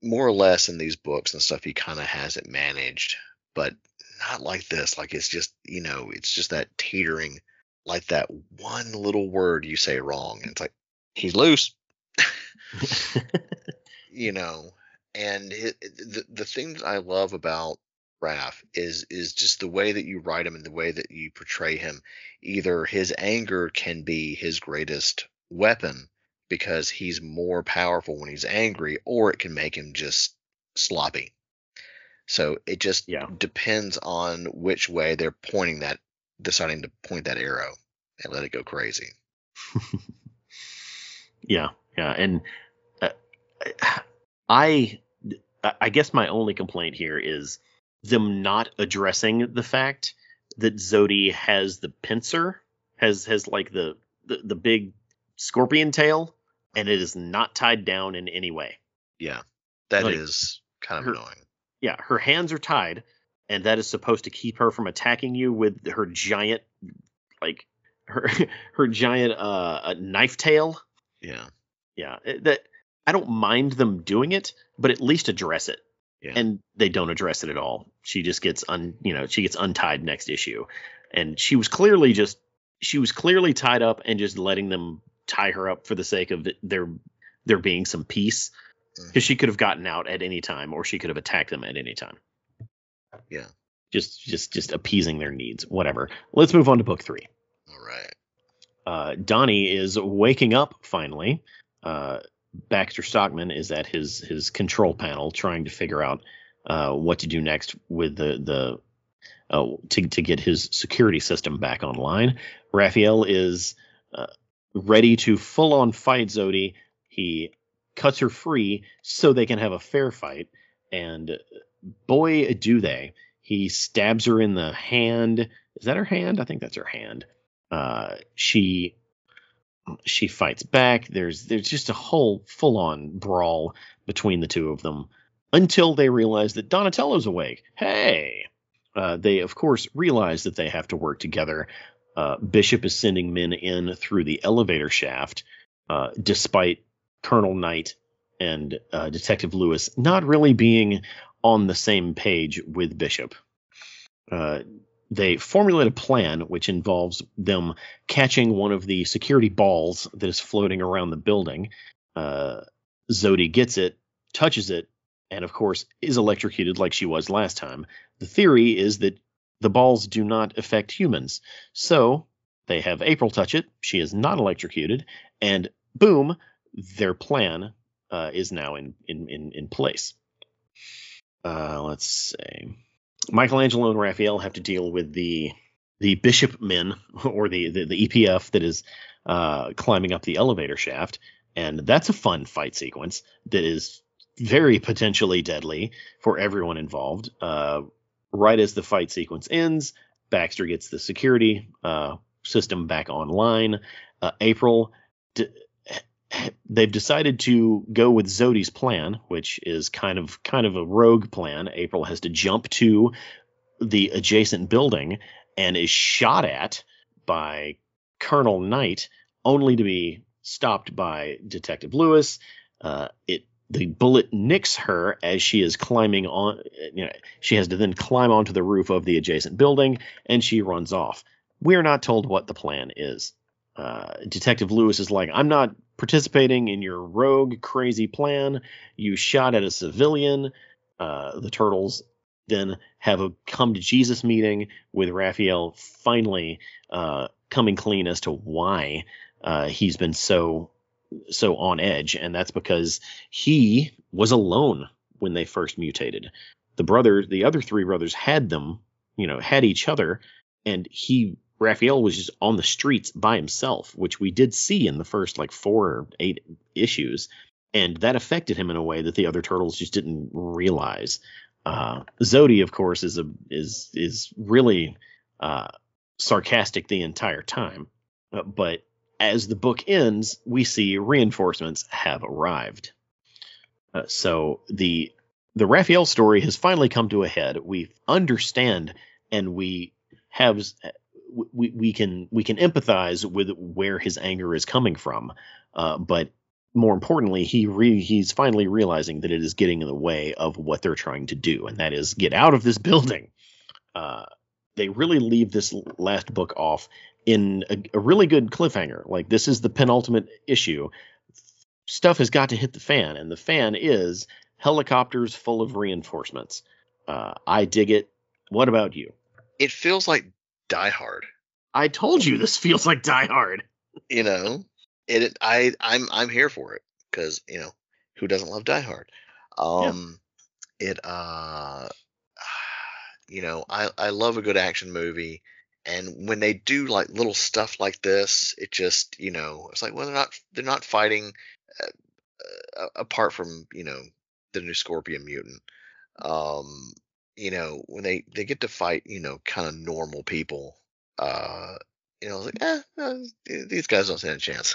more or less in these books and stuff he kind of has it managed, but not like this. Like it's just, you know, it's just that teetering like that one little word you say wrong and it's like he's loose. you know, and it, the the thing that I love about Raph is is just the way that you write him and the way that you portray him. Either his anger can be his greatest weapon because he's more powerful when he's angry, or it can make him just sloppy. So it just Yeah. depends on which way they're pointing that, deciding to point that arrow and let it go crazy. Yeah, yeah, and uh, I, I guess my only complaint here is them not addressing the fact that Zodi has the pincer, has has like the the, the big scorpion tail, and it is not tied down in any way. Yeah, that is Like, kind of her- annoying. Yeah, her hands are tied, and that is supposed to keep her from attacking you with her giant, like her her giant uh uh, knife tail. Yeah, Yeah, that I don't mind them doing it, but at least address it. Yeah. And they don't address it at all. She just gets un, you know, she gets untied next issue, and she was clearly just she was clearly tied up and just letting them tie her up for the sake of there there being some peace, because she could have gotten out at any time, or she could have attacked them at any time. Yeah. Just just just appeasing their needs, whatever. Let's move on to book three all right. uh, Donnie is waking up finally. Uh, Baxter Stockman is at his his control panel trying to figure out uh, what to do next with the the uh, to to get his security system back online. Raphael is uh, ready to full on fight Zodi. He cuts her free so they can have a fair fight, and boy do they! He stabs her in the hand. Is that her hand? I think that's her hand uh, she she fights back. There's there's just a whole full on brawl between the two of them until they realize that Donatello's awake. Hey, uh, they of course realize that they have to work together. Uh, Bishop is sending men in through the elevator shaft, uh, despite Colonel Knight and uh, Detective Lewis not really being on the same page with Bishop. They formulate a plan which involves them catching one of the security balls that is floating around the building. Uh, Zodi gets it, touches it, and of course is electrocuted like she was last time. The theory is that the balls do not affect humans. So they have April touch it. She is not electrocuted, and boom, their plan uh, is now in, in in in place. Uh, let's see. Michelangelo and Raphael have to deal with the the bishop men or the the, the EPF that is uh, climbing up the elevator shaft, and that's a fun fight sequence that is very potentially deadly for everyone involved. Uh, right as the fight sequence ends, Baxter gets the security uh, system back online. Uh, April. D- They've decided to go with Zodi's plan, which is kind of kind of a rogue plan. April has to jump to the adjacent building and is shot at by Colonel Knight, only to be stopped by Detective Lewis. Uh, it the bullet nicks her as she is climbing on. You know, she has to then climb onto the roof of the adjacent building, and she runs off. We're not told what the plan is. Uh, Detective Lewis is like, I'm not participating in your rogue, crazy plan. You shot at a civilian. Uh, the turtles then have a come to Jesus meeting with Raphael finally uh, coming clean as to why uh, he's been so so on edge, and that's because he was alone when they first mutated. The brother, the other three brothers, had them, you know, had each other, and he Raphael was just on the streets by himself, which we did see in the first like four or eight issues, and that affected him in a way that the other turtles just didn't realize. Uh, Zodi, of course, is a is is really uh, sarcastic the entire time, uh, but as the book ends, we see reinforcements have arrived. Uh, so the the Raphael story has finally come to a head. We understand and we have we, we can we can empathize with where his anger is coming from, uh, but more importantly, he re, he's finally realizing that it is getting in the way of what they're trying to do, and that is get out of this building. Uh, they really leave this last book off in a, a really good cliffhanger. Like this is the penultimate issue. Stuff has got to hit the fan, and the fan is helicopters full of reinforcements. Uh, I dig it. What about you? It feels like Die Hard. I told you this feels like Die Hard. You know, it. it I I'm I'm here for it because you know who doesn't love Die Hard. Um, yeah. it uh, you know, I I love a good action movie. And when they do like little stuff like this, it just you know it's like well they're not they're not fighting uh, uh, apart from you know the new Scorpion mutant. Um, you know when they they get to fight you know kind of normal people. Uh, you know, I was like, eh, uh, these guys don't stand a chance.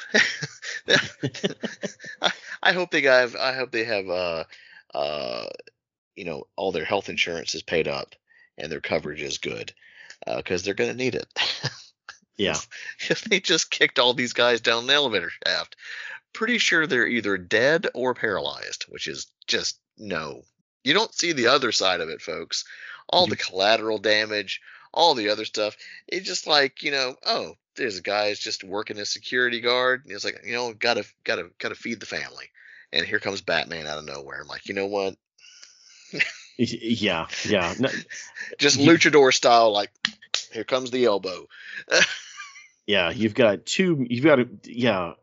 I, I, hope they have. I hope they have. Uh, uh, you know, all their health insurance is paid up and their coverage is good because uh, they're going to need it. yeah. if they just kicked all these guys down the elevator shaft, pretty sure they're either dead or paralyzed, which is just no. You don't see the other side of it, folks. All the collateral damage, all the other stuff. It's just like, you know, oh, there's a guy who's just working as security guard. And he's like, you know, gotta gotta gotta feed the family. And here comes Batman out of nowhere. I'm like, you know what? yeah, yeah. No, just luchador style, like here comes the elbow. yeah, you've got two. You've got a yeah.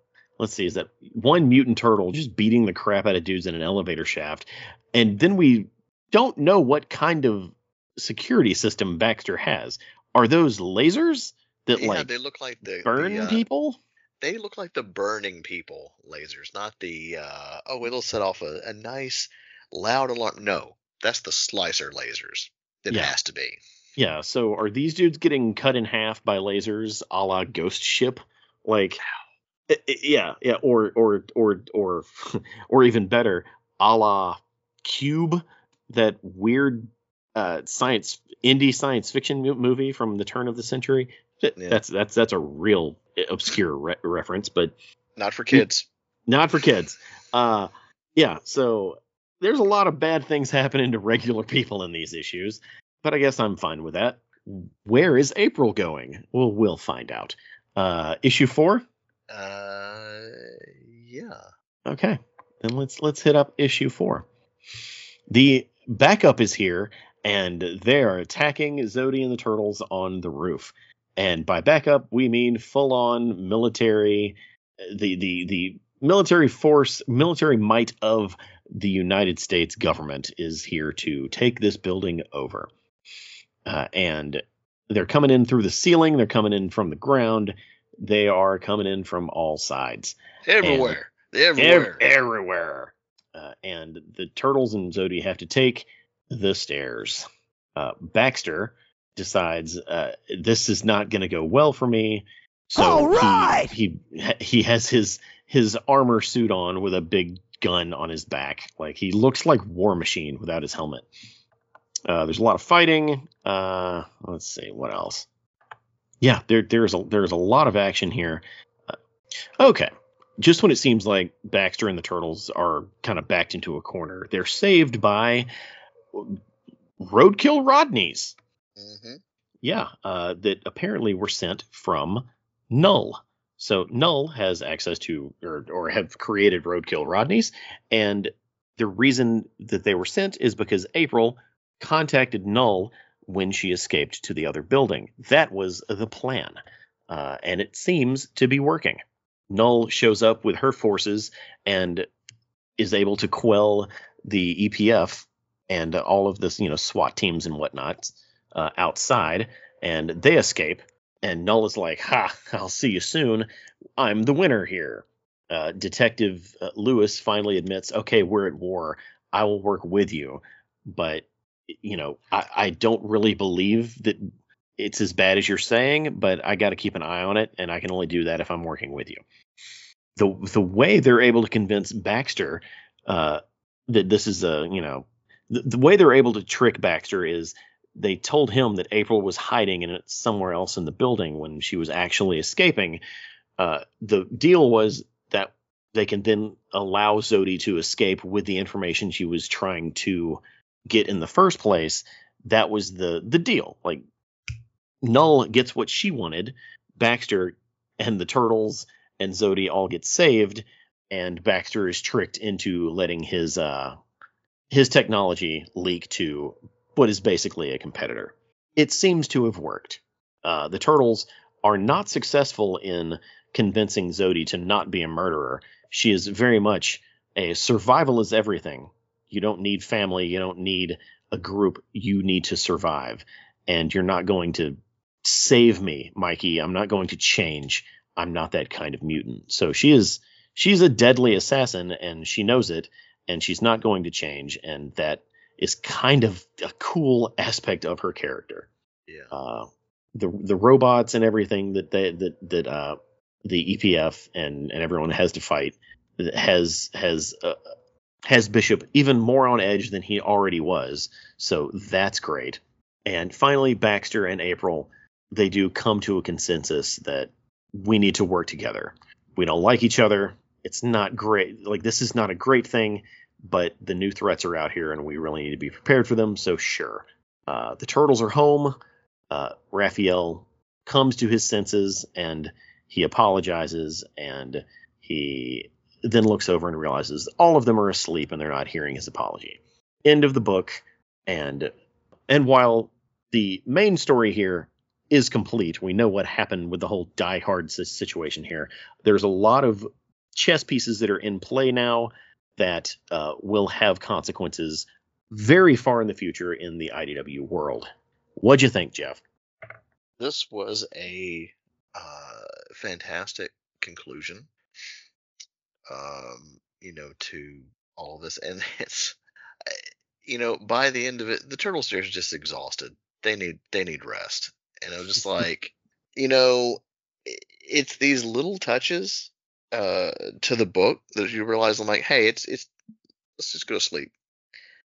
Let's see, is that one mutant turtle just beating the crap out of dudes in an elevator shaft, and then we don't know what kind of security system Baxter has. Are those lasers that yeah, like they look like the burn the, uh, people? They look like the burning people lasers, not the uh, oh it'll set off a, a nice loud alarm. No, that's the slicer lasers. It yeah. has to be. Yeah. So are these dudes getting cut in half by lasers, a la Ghost Ship? Like, yeah, yeah, or or or or or even better, a la Cube, that weird uh, science indie science fiction movie from the turn of the century. Yeah. That's that's that's a real obscure re- reference, but not for kids. Not for kids. Uh, yeah. So there's a lot of bad things happening to regular people in these issues, but I guess I'm fine with that. Where is April going? Well, we'll find out. Uh, issue four. Uh, yeah. Okay, then let's let's hit up issue four. The backup is here, and they are attacking Zodi and the turtles on the roof. And by backup, we mean full on military, the the the military force, military might of the United States government is here to take this building over. Uh, and they're coming in through the ceiling, they're coming in from the ground, they are coming in from all sides. Everywhere. And everywhere. Ev- everywhere. Uh, and the turtles and Zodi have to take the stairs. Uh, Baxter decides uh, this is not going to go well for me. So All right. he, he he has his his armor suit on with a big gun on his back. Like he looks like War Machine without his helmet. Uh, there's a lot of fighting. Uh, let's see what else. Yeah, there there's a there's a lot of action here. Uh, okay, just when it seems like Baxter and the Turtles are kind of backed into a corner, they're saved by Roadkill Rodneys. Mm-hmm. Yeah, uh, that apparently were sent from Null. So Null has access to or, or have created Roadkill Rodneys, and the reason that they were sent is because April contacted Null when she escaped to the other building. That was the plan, uh, and it seems to be working. Null shows up with her forces and is able to quell the EPF and all of this, you know, SWAT teams and whatnot uh, outside, and they escape and Null is like, "Ha! I'll see you soon. I'm the winner here." Uh, Detective uh, Lewis finally admits, "Okay, we're at war. I will work with you, but you know, I, I don't really believe that it's as bad as you're saying. But I got to keep an eye on it, and I can only do that if I'm working with you." The the way they're able to convince Baxter uh, that this is a you know the, the way they're able to trick Baxter is they told him that April was hiding in somewhere else in the building when she was actually escaping. Uh, the deal was that they can then allow Zodi to escape with the information she was trying to get in the first place. That was the the deal. Like Null gets what she wanted. Baxter and the turtles and Zodi all get saved, and Baxter is tricked into letting his uh his technology leak to what is basically a competitor. It seems to have worked. Uh, the turtles are not successful in convincing Zodi to not be a murderer. She is very much a survival is everything. You don't need family, you don't need a group, you need to survive. And you're not going to save me, Mikey. I'm not going to change. I'm not that kind of mutant. So she is she's a deadly assassin and she knows it and she's not going to change and that is kind of a cool aspect of her character. Yeah. Uh, the the robots and everything that they that that uh, the EPF and and everyone has to fight has has uh, has Bishop even more on edge than he already was. So that's great. And finally, Baxter and April they do come to a consensus that we need to work together. We don't like each other. It's not great. Like this is not a great thing, but the new threats are out here, and we really need to be prepared for them. So sure. Uh, the turtles are home. Uh, Raphael comes to his senses and he apologizes and he then looks over and realizes all of them are asleep and they're not hearing his apology. End of the book. And and while the main story here is complete, we know what happened with the whole Die Hard situation here. There's a lot of chess pieces that are in play now that uh, will have consequences very far in the future in the IDW world. What'd you think, Jeff? This was a uh, fantastic conclusion. Um, you know, to all of this, and it's, you know, by the end of it, the turtles are just exhausted. They need they need rest, and I'm just like, you know, it's these little touches uh, to the book that you realize I'm like, hey, it's it's let's just go to sleep.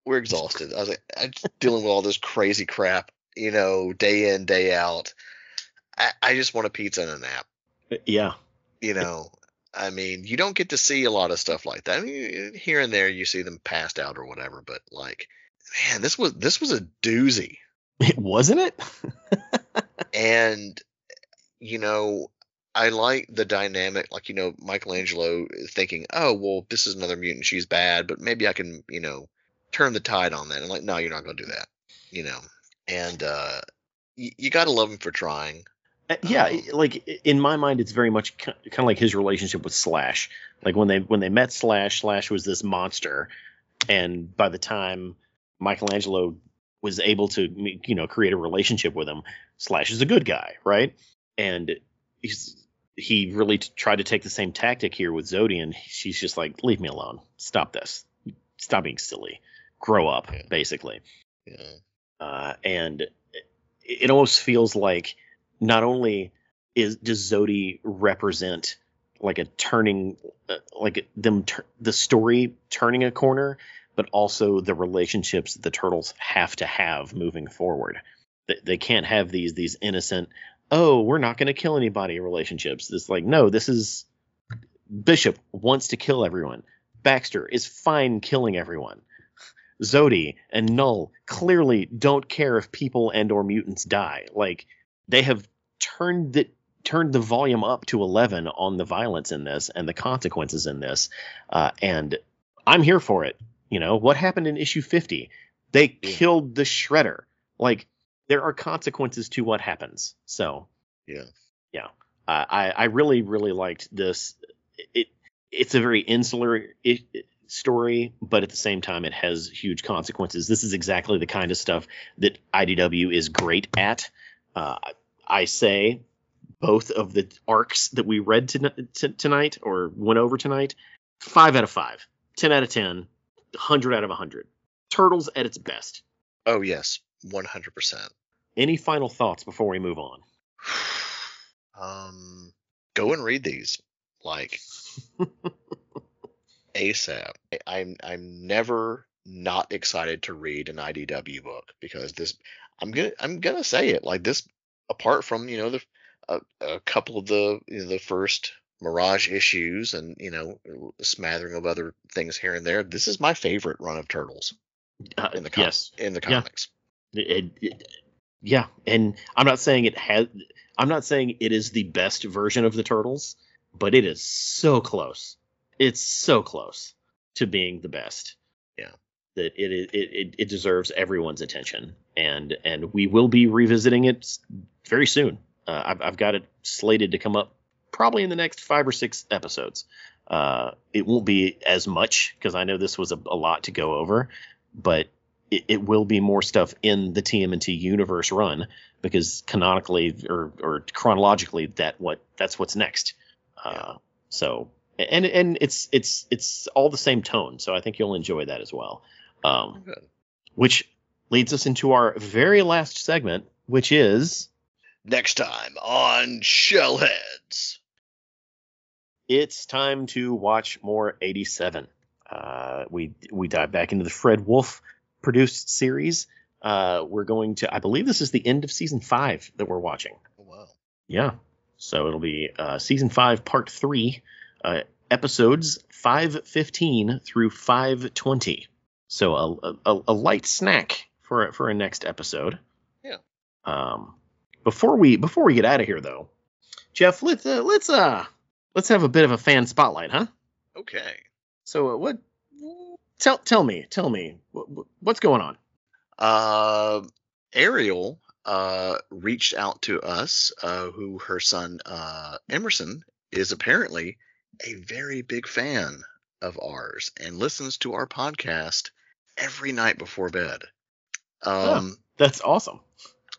We're exhausted. I was like, I'm dealing with all this crazy crap, you know, day in day out. I, I just want a pizza and a nap. Uh, yeah. You know, I mean, you don't get to see a lot of stuff like that. I mean, here and there you see them passed out or whatever, but like, man, this was this was a doozy. It wasn't it. and you know, I like the dynamic, like you know, Michelangelo thinking, "Oh, well, this is another mutant. She's bad, but maybe I can, you know, turn the tide on that." And like, no, you're not going to do that, you know. And uh, y- you got to love him for trying. Uh, yeah, um, like in my mind, it's very much kind of like his relationship with Slash. Like when they when they met Slash, Slash was this monster, and by the time Michelangelo was able to you know create a relationship with him, Slash is a good guy, right? And he's he really t- tried to take the same tactic here with Zodi, and she's just like, "Leave me alone. Stop this. Stop being silly. Grow up." Yeah. Basically. Yeah. Uh, and it, it almost feels like not only is does Zodi represent like a turning, uh, like them ter- the story turning a corner, but also the relationships that the turtles have to have moving forward. They, they can't have these these innocent oh, we're not going to kill anybody relationships. It's like, no, this is Bishop wants to kill everyone. Baxter is fine killing everyone. Zodi and Null clearly don't care if people and or mutants die. Like they have turned the turned the volume up to 11 on the violence in this and the consequences in this. Uh, and I'm here for it. You know, what happened in issue 50? They killed the shredder. Like there are consequences to what happens. So yeah, yeah. Uh, I I really really liked this. It it's a very insular it, story, but at the same time it has huge consequences. This is exactly the kind of stuff that IDW is great at. Uh, I say both of the arcs that we read to, to, tonight or went over tonight, five out of five, 10 out of 10, 100 out of 100. Turtles at its best. Oh, yes, 100%. Any final thoughts before we move on? um, go and read these, like ASAP. I'm I'm never not excited to read an IDW book because this I'm gonna I'm gonna say it like this. Apart from you know the a, a couple of the you know, the first Mirage issues and you know a smattering of other things here and there, this is my favorite run of Turtles uh, in the com- yes. in the comics. Yeah. It, it, yeah, and I'm not saying it has. I'm not saying it is the best version of the turtles, but it is so close. It's so close to being the best. Yeah. that it, it it it deserves everyone's attention, and and we will be revisiting it very soon. Uh, I've I've got it slated to come up probably in the next five or six episodes. Uh, it won't be as much because I know this was a, a lot to go over, but it, it, will be more stuff in the TMNT universe run because canonically or, or chronologically that what that's what's next. Uh, so and and it's it's it's all the same tone, so I think you'll enjoy that as well. Um, which leads us into our very last segment, which is next time on Shellheads. It's time to watch more 87. Uh, we we dive back into the Fred Wolf produced series. Uh, we're going to, I believe this is the end of season five that we're watching. Oh, wow. Yeah. So it'll be uh, season five, part three, uh, episodes 515 through 520. So a, a, a, light snack for for a next episode. Yeah. Um, before we before we get out of here though, Jeff, let's uh, let's uh let's have a bit of a fan spotlight, huh? Okay. So uh, what tell tell me tell me what's going on uh ariel uh reached out to us uh who her son uh emerson is apparently a very big fan of ours and listens to our podcast every night before bed um oh, that's awesome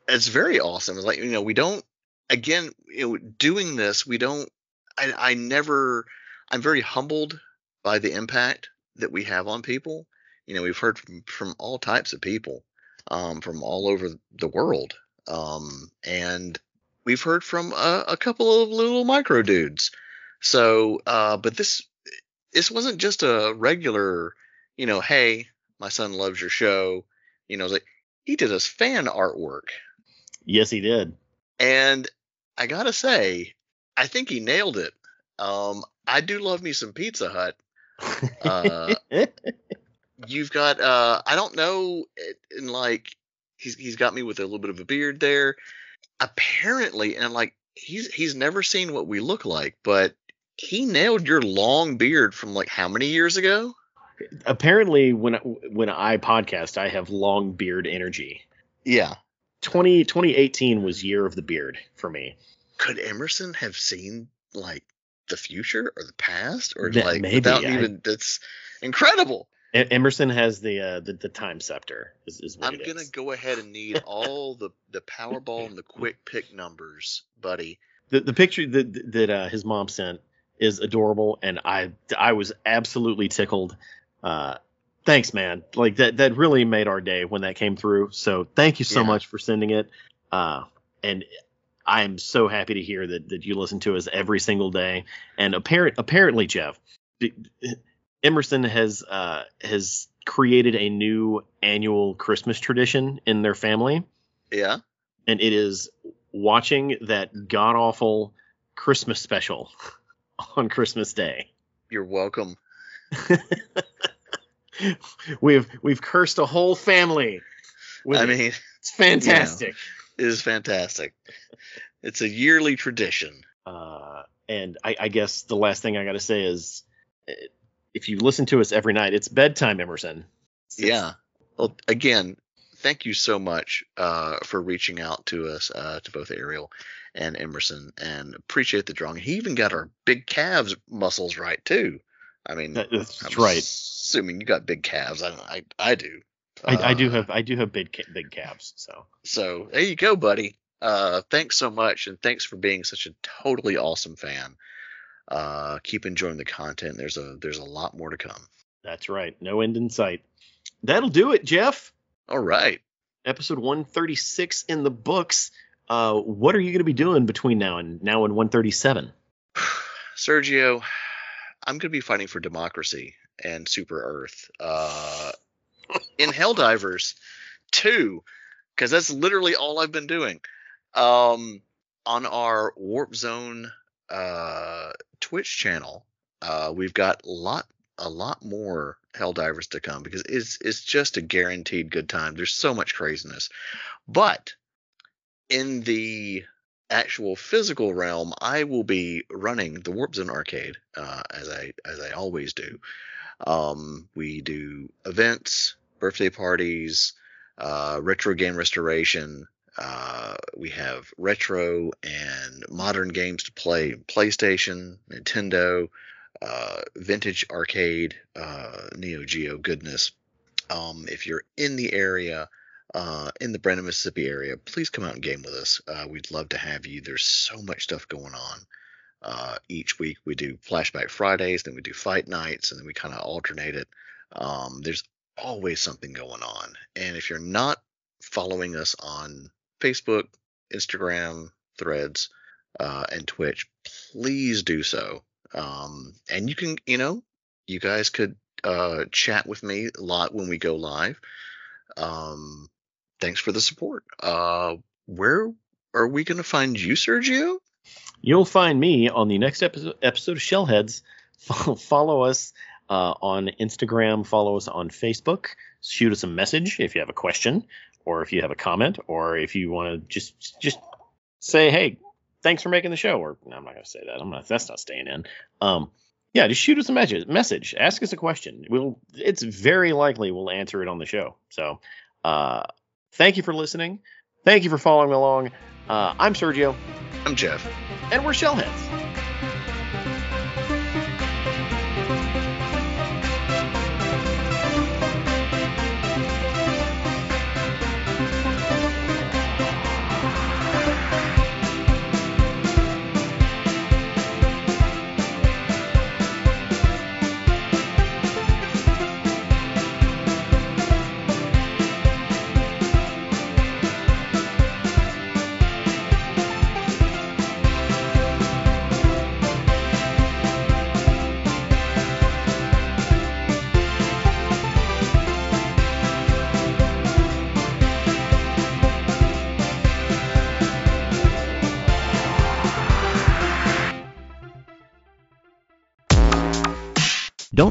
it's very awesome it's like you know we don't again you know doing this we don't i i never i'm very humbled by the impact that we have on people. You know, we've heard from, from all types of people um, from all over the world. Um, and we've heard from a, a, couple of little micro dudes. So, uh, but this this wasn't just a regular, you know, hey, my son loves your show. You know, it's like he did us fan artwork. Yes, he did. And I gotta say, I think he nailed it. Um, I do love me some Pizza Hut, uh, you've got uh, I don't know, in like he's he's got me with a little bit of a beard there. Apparently, and like he's he's never seen what we look like, but he nailed your long beard from like how many years ago? Apparently, when when I podcast, I have long beard energy. Yeah. 20, 2018 was year of the beard for me. Could Emerson have seen like the future or the past or that, like maybe, without I, even that's incredible. Emerson has the uh, the, the time scepter. Is, is I'm gonna is. go ahead and need all the the Powerball and the quick pick numbers, buddy. The the picture that that uh, his mom sent is adorable, and I I was absolutely tickled. Uh, thanks, man. Like that that really made our day when that came through. So thank you so yeah. much for sending it. Uh, and I am so happy to hear that that you listen to us every single day. And apparent apparently, Jeff, Emerson has uh, has created a new annual Christmas tradition in their family. Yeah, and it is watching that god awful Christmas special on Christmas Day. You're welcome. we've we've cursed a whole family. I mean, it's fantastic. You know is fantastic. It's a yearly tradition. Uh, and I, I, guess the last thing I got to say is, eh, if you listen to us every night, it's bedtime, Emerson. It's, yeah. Well, again, thank you so much uh, for reaching out to us, uh, to both Ariel and Emerson, and appreciate the drawing. He even got our big calves muscles right too. I mean, that's I'm right. Assuming you got big calves, I I, I do. I, I, do uh, have I do have big big calves. So so there you go, buddy. Uh, thanks so much, and thanks for being such a totally awesome fan. Uh, keep enjoying the content. There's a there's a lot more to come. That's right. No end in sight. That'll do it, Jeff. All right. Episode 136 in the books. Uh, what are you going to be doing between now and now and 137? Sergio, I'm going to be fighting for democracy and Super Earth. Uh, in Helldivers 2, because that's literally all I've been doing. Um, on our Warp Zone uh, Twitch channel, uh, we've got a lot a lot more Helldivers to come because it's it's just a guaranteed good time. There's so much craziness, but in the actual physical realm, I will be running the Warp Zone Arcade uh, as I as I always do. Um, we do events, birthday parties, uh, retro game restoration. Uh, we have retro and modern games to play PlayStation, Nintendo, uh, vintage arcade, uh, Neo Geo goodness. Um, if you're in the area, uh, in the Brandon, Mississippi area, please come out and game with us. Uh, we'd love to have you. There's so much stuff going on. Uh, each week we do flashback Fridays, then we do fight nights, and then we kind of alternate it. Um, there's always something going on. And if you're not following us on Facebook, Instagram, Threads, uh, and Twitch, please do so. Um, and you can, you know, you guys could uh, chat with me a lot when we go live. Um, thanks for the support. Uh, where are we going to find you, Sergio? You'll find me on the next episode, episode of Shellheads. follow us uh, on Instagram, follow us on Facebook, shoot us a message if you have a question or if you have a comment or if you want to just just say, hey, thanks for making the show. Or no, I'm not going to say that. I'm not. That's not staying in. Um, yeah, just shoot us a message. Message. Ask us a question. We'll. It's very likely we'll answer it on the show. So, uh, thank you for listening. Thank you for following along. Uh, I'm Sergio. I'm Jeff. And we're Shellheads.